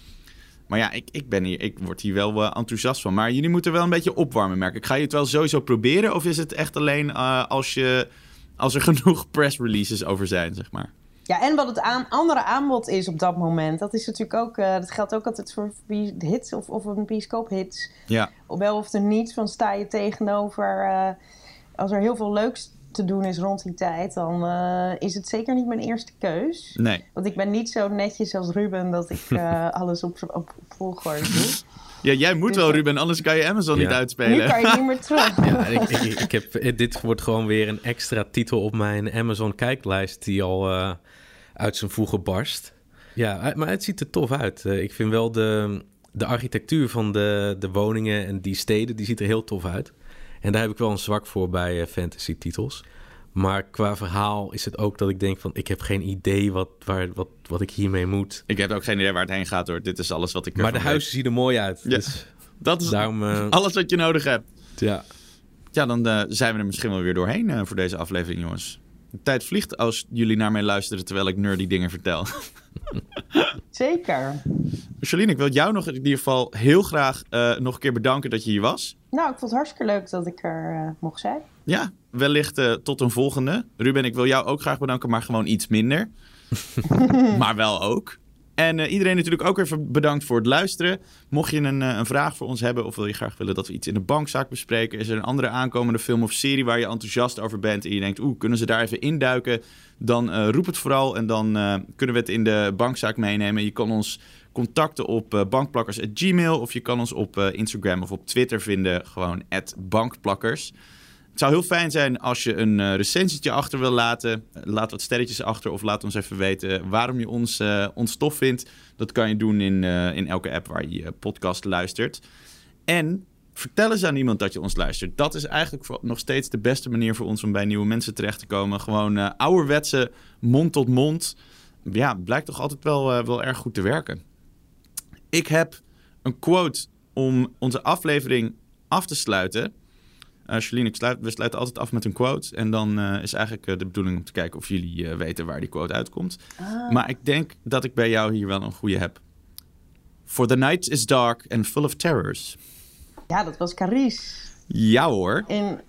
Maar ja, ik, ik, ben hier, ik word hier wel uh, enthousiast van. Maar jullie moeten wel een beetje opwarmen, merk ik. Ga je het wel sowieso proberen? Of is het echt alleen uh, als, je, als er (laughs) genoeg press releases over zijn, zeg maar? Ja, en wat het aan, andere aanbod is op dat moment. Dat is natuurlijk ook, uh, dat geldt ook altijd voor hits of, of een bioscoophits. Ja. Wel of er niet, van sta je tegenover... als er heel veel leuks te doen is rond die tijd, dan uh, is het zeker niet mijn eerste keus. Nee. Want ik ben niet zo netjes als Ruben dat ik uh, (laughs) alles op, op, op volgorde doe. Ja, jij moet dus, wel, Ruben, anders kan je Amazon ja. niet uitspelen. Nu kan je niet meer terug. (laughs) ja, ik, ik, ik, heb, dit wordt gewoon weer een extra titel op mijn Amazon kijklijst die al uh, uit zijn voegen barst. Ja, maar het ziet er tof uit. ik vind wel de, de architectuur van de, de woningen en die steden, die ziet er heel tof uit. En daar heb ik wel een zwak voor bij fantasy titels. Maar qua verhaal is het ook dat ik denk van... ik heb geen idee wat, waar, wat, wat ik hiermee moet. Ik heb ook geen idee waar het heen gaat hoor. Dit is alles wat ik Maar de huizen zien er mooi uit. Ja, dus dat is daarom, uh... (laughs) alles wat je nodig hebt. Ja. Ja, dan uh, zijn we er misschien wel weer doorheen uh, voor deze aflevering, jongens. De tijd vliegt als jullie naar mij luisteren terwijl ik nerdy dingen vertel. (laughs) Zeker. Charlene, ik wil jou nog in ieder geval heel graag nog een keer bedanken dat je hier was. Nou, ik vond het hartstikke leuk dat ik er mocht zijn. Ja, wellicht uh, tot een volgende. Ruben, ik wil jou ook graag bedanken, maar gewoon iets minder. (laughs) (laughs) maar wel ook. En uh, iedereen natuurlijk ook even bedankt voor het luisteren. Mocht je een, uh, een, vraag voor ons hebben of wil je graag willen dat we iets in de bankzaak bespreken, is er een andere aankomende film of serie waar je enthousiast over bent en je denkt, oeh, kunnen ze daar even induiken? Dan uh, roep het vooral en dan kunnen we het in de bankzaak meenemen. Je kan ons contacten op bankplakkers.gmail of je kan ons op Instagram of op Twitter vinden, gewoon bankplakkers. Het zou heel fijn zijn als je een uh, recensietje achter wil laten. Laat wat sterretjes achter of laat ons even weten waarom je ons, uh, ons tof vindt. Dat kan je doen in, uh, in elke app waar je podcast luistert. En vertel eens aan iemand dat je ons luistert. Dat is eigenlijk nog steeds de beste manier voor ons om bij nieuwe mensen terecht te komen. Gewoon ouderwetse mond tot mond. Ja, blijkt toch altijd wel, wel erg goed te werken. Ik heb een quote om onze aflevering af te sluiten. Uh, Charlene, sluit, we sluiten altijd af met een quote. En dan uh, is eigenlijk uh, de bedoeling om te kijken of jullie uh, weten waar die quote uitkomt. Ah. Maar ik denk dat ik bij jou hier wel een goede heb. For the night is dark and full of terrors. Ja, dat was Carice. Ja hoor. In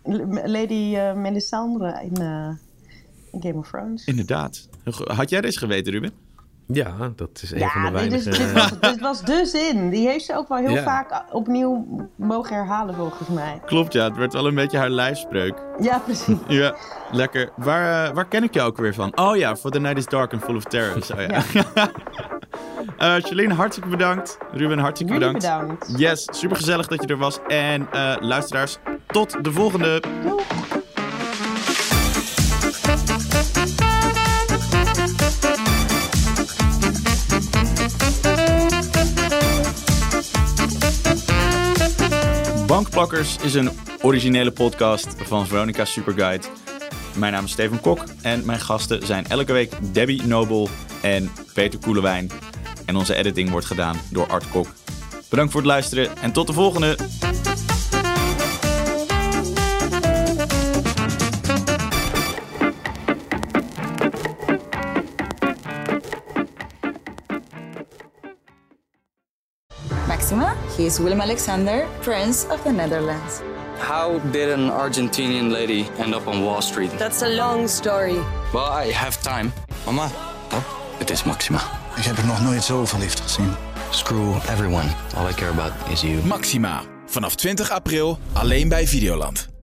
Lady Melisandre in, in, Game of Thrones. Inderdaad. Had jij deze geweten, Ruben? Ja, dat is een ja, van de weinige... Dit, dit, was, dit was de zin. Die heeft ze ook wel heel ja. vaak opnieuw mogen herhalen, volgens mij. Klopt, ja. Het werd wel een beetje haar lijfspreuk. Ja, precies. Ja, lekker. Waar, uh, waar ken ik jou ook weer van? Oh ja, For the Night is Dark and Full of Terror. (laughs) Oh, ja. ja. (laughs) uh, Charlene, hartstikke bedankt. Ruben, hartstikke Jullie bedankt. bedankt. Yes, super gezellig dat je er was. En uh, luisteraars, tot de volgende. Doei. Bankplakkers is een originele podcast van Veronica Superguide. Mijn naam is Steven Kok en mijn gasten zijn elke week Debbie Nobel en Peter Koelewijn. En onze editing wordt gedaan door Art Kok. Bedankt voor het luisteren en tot de volgende! He is Willem Alexander, Prince of the Netherlands. How did an Argentinian lady end up on Wall Street? That's a long story. Well, I have time. Mama, Oh, het is Maxima. ik heb er nog nooit zo verliefd gezien. Screw everyone. All I care about is you. Maxima. Vanaf 20 april alleen bij Videoland.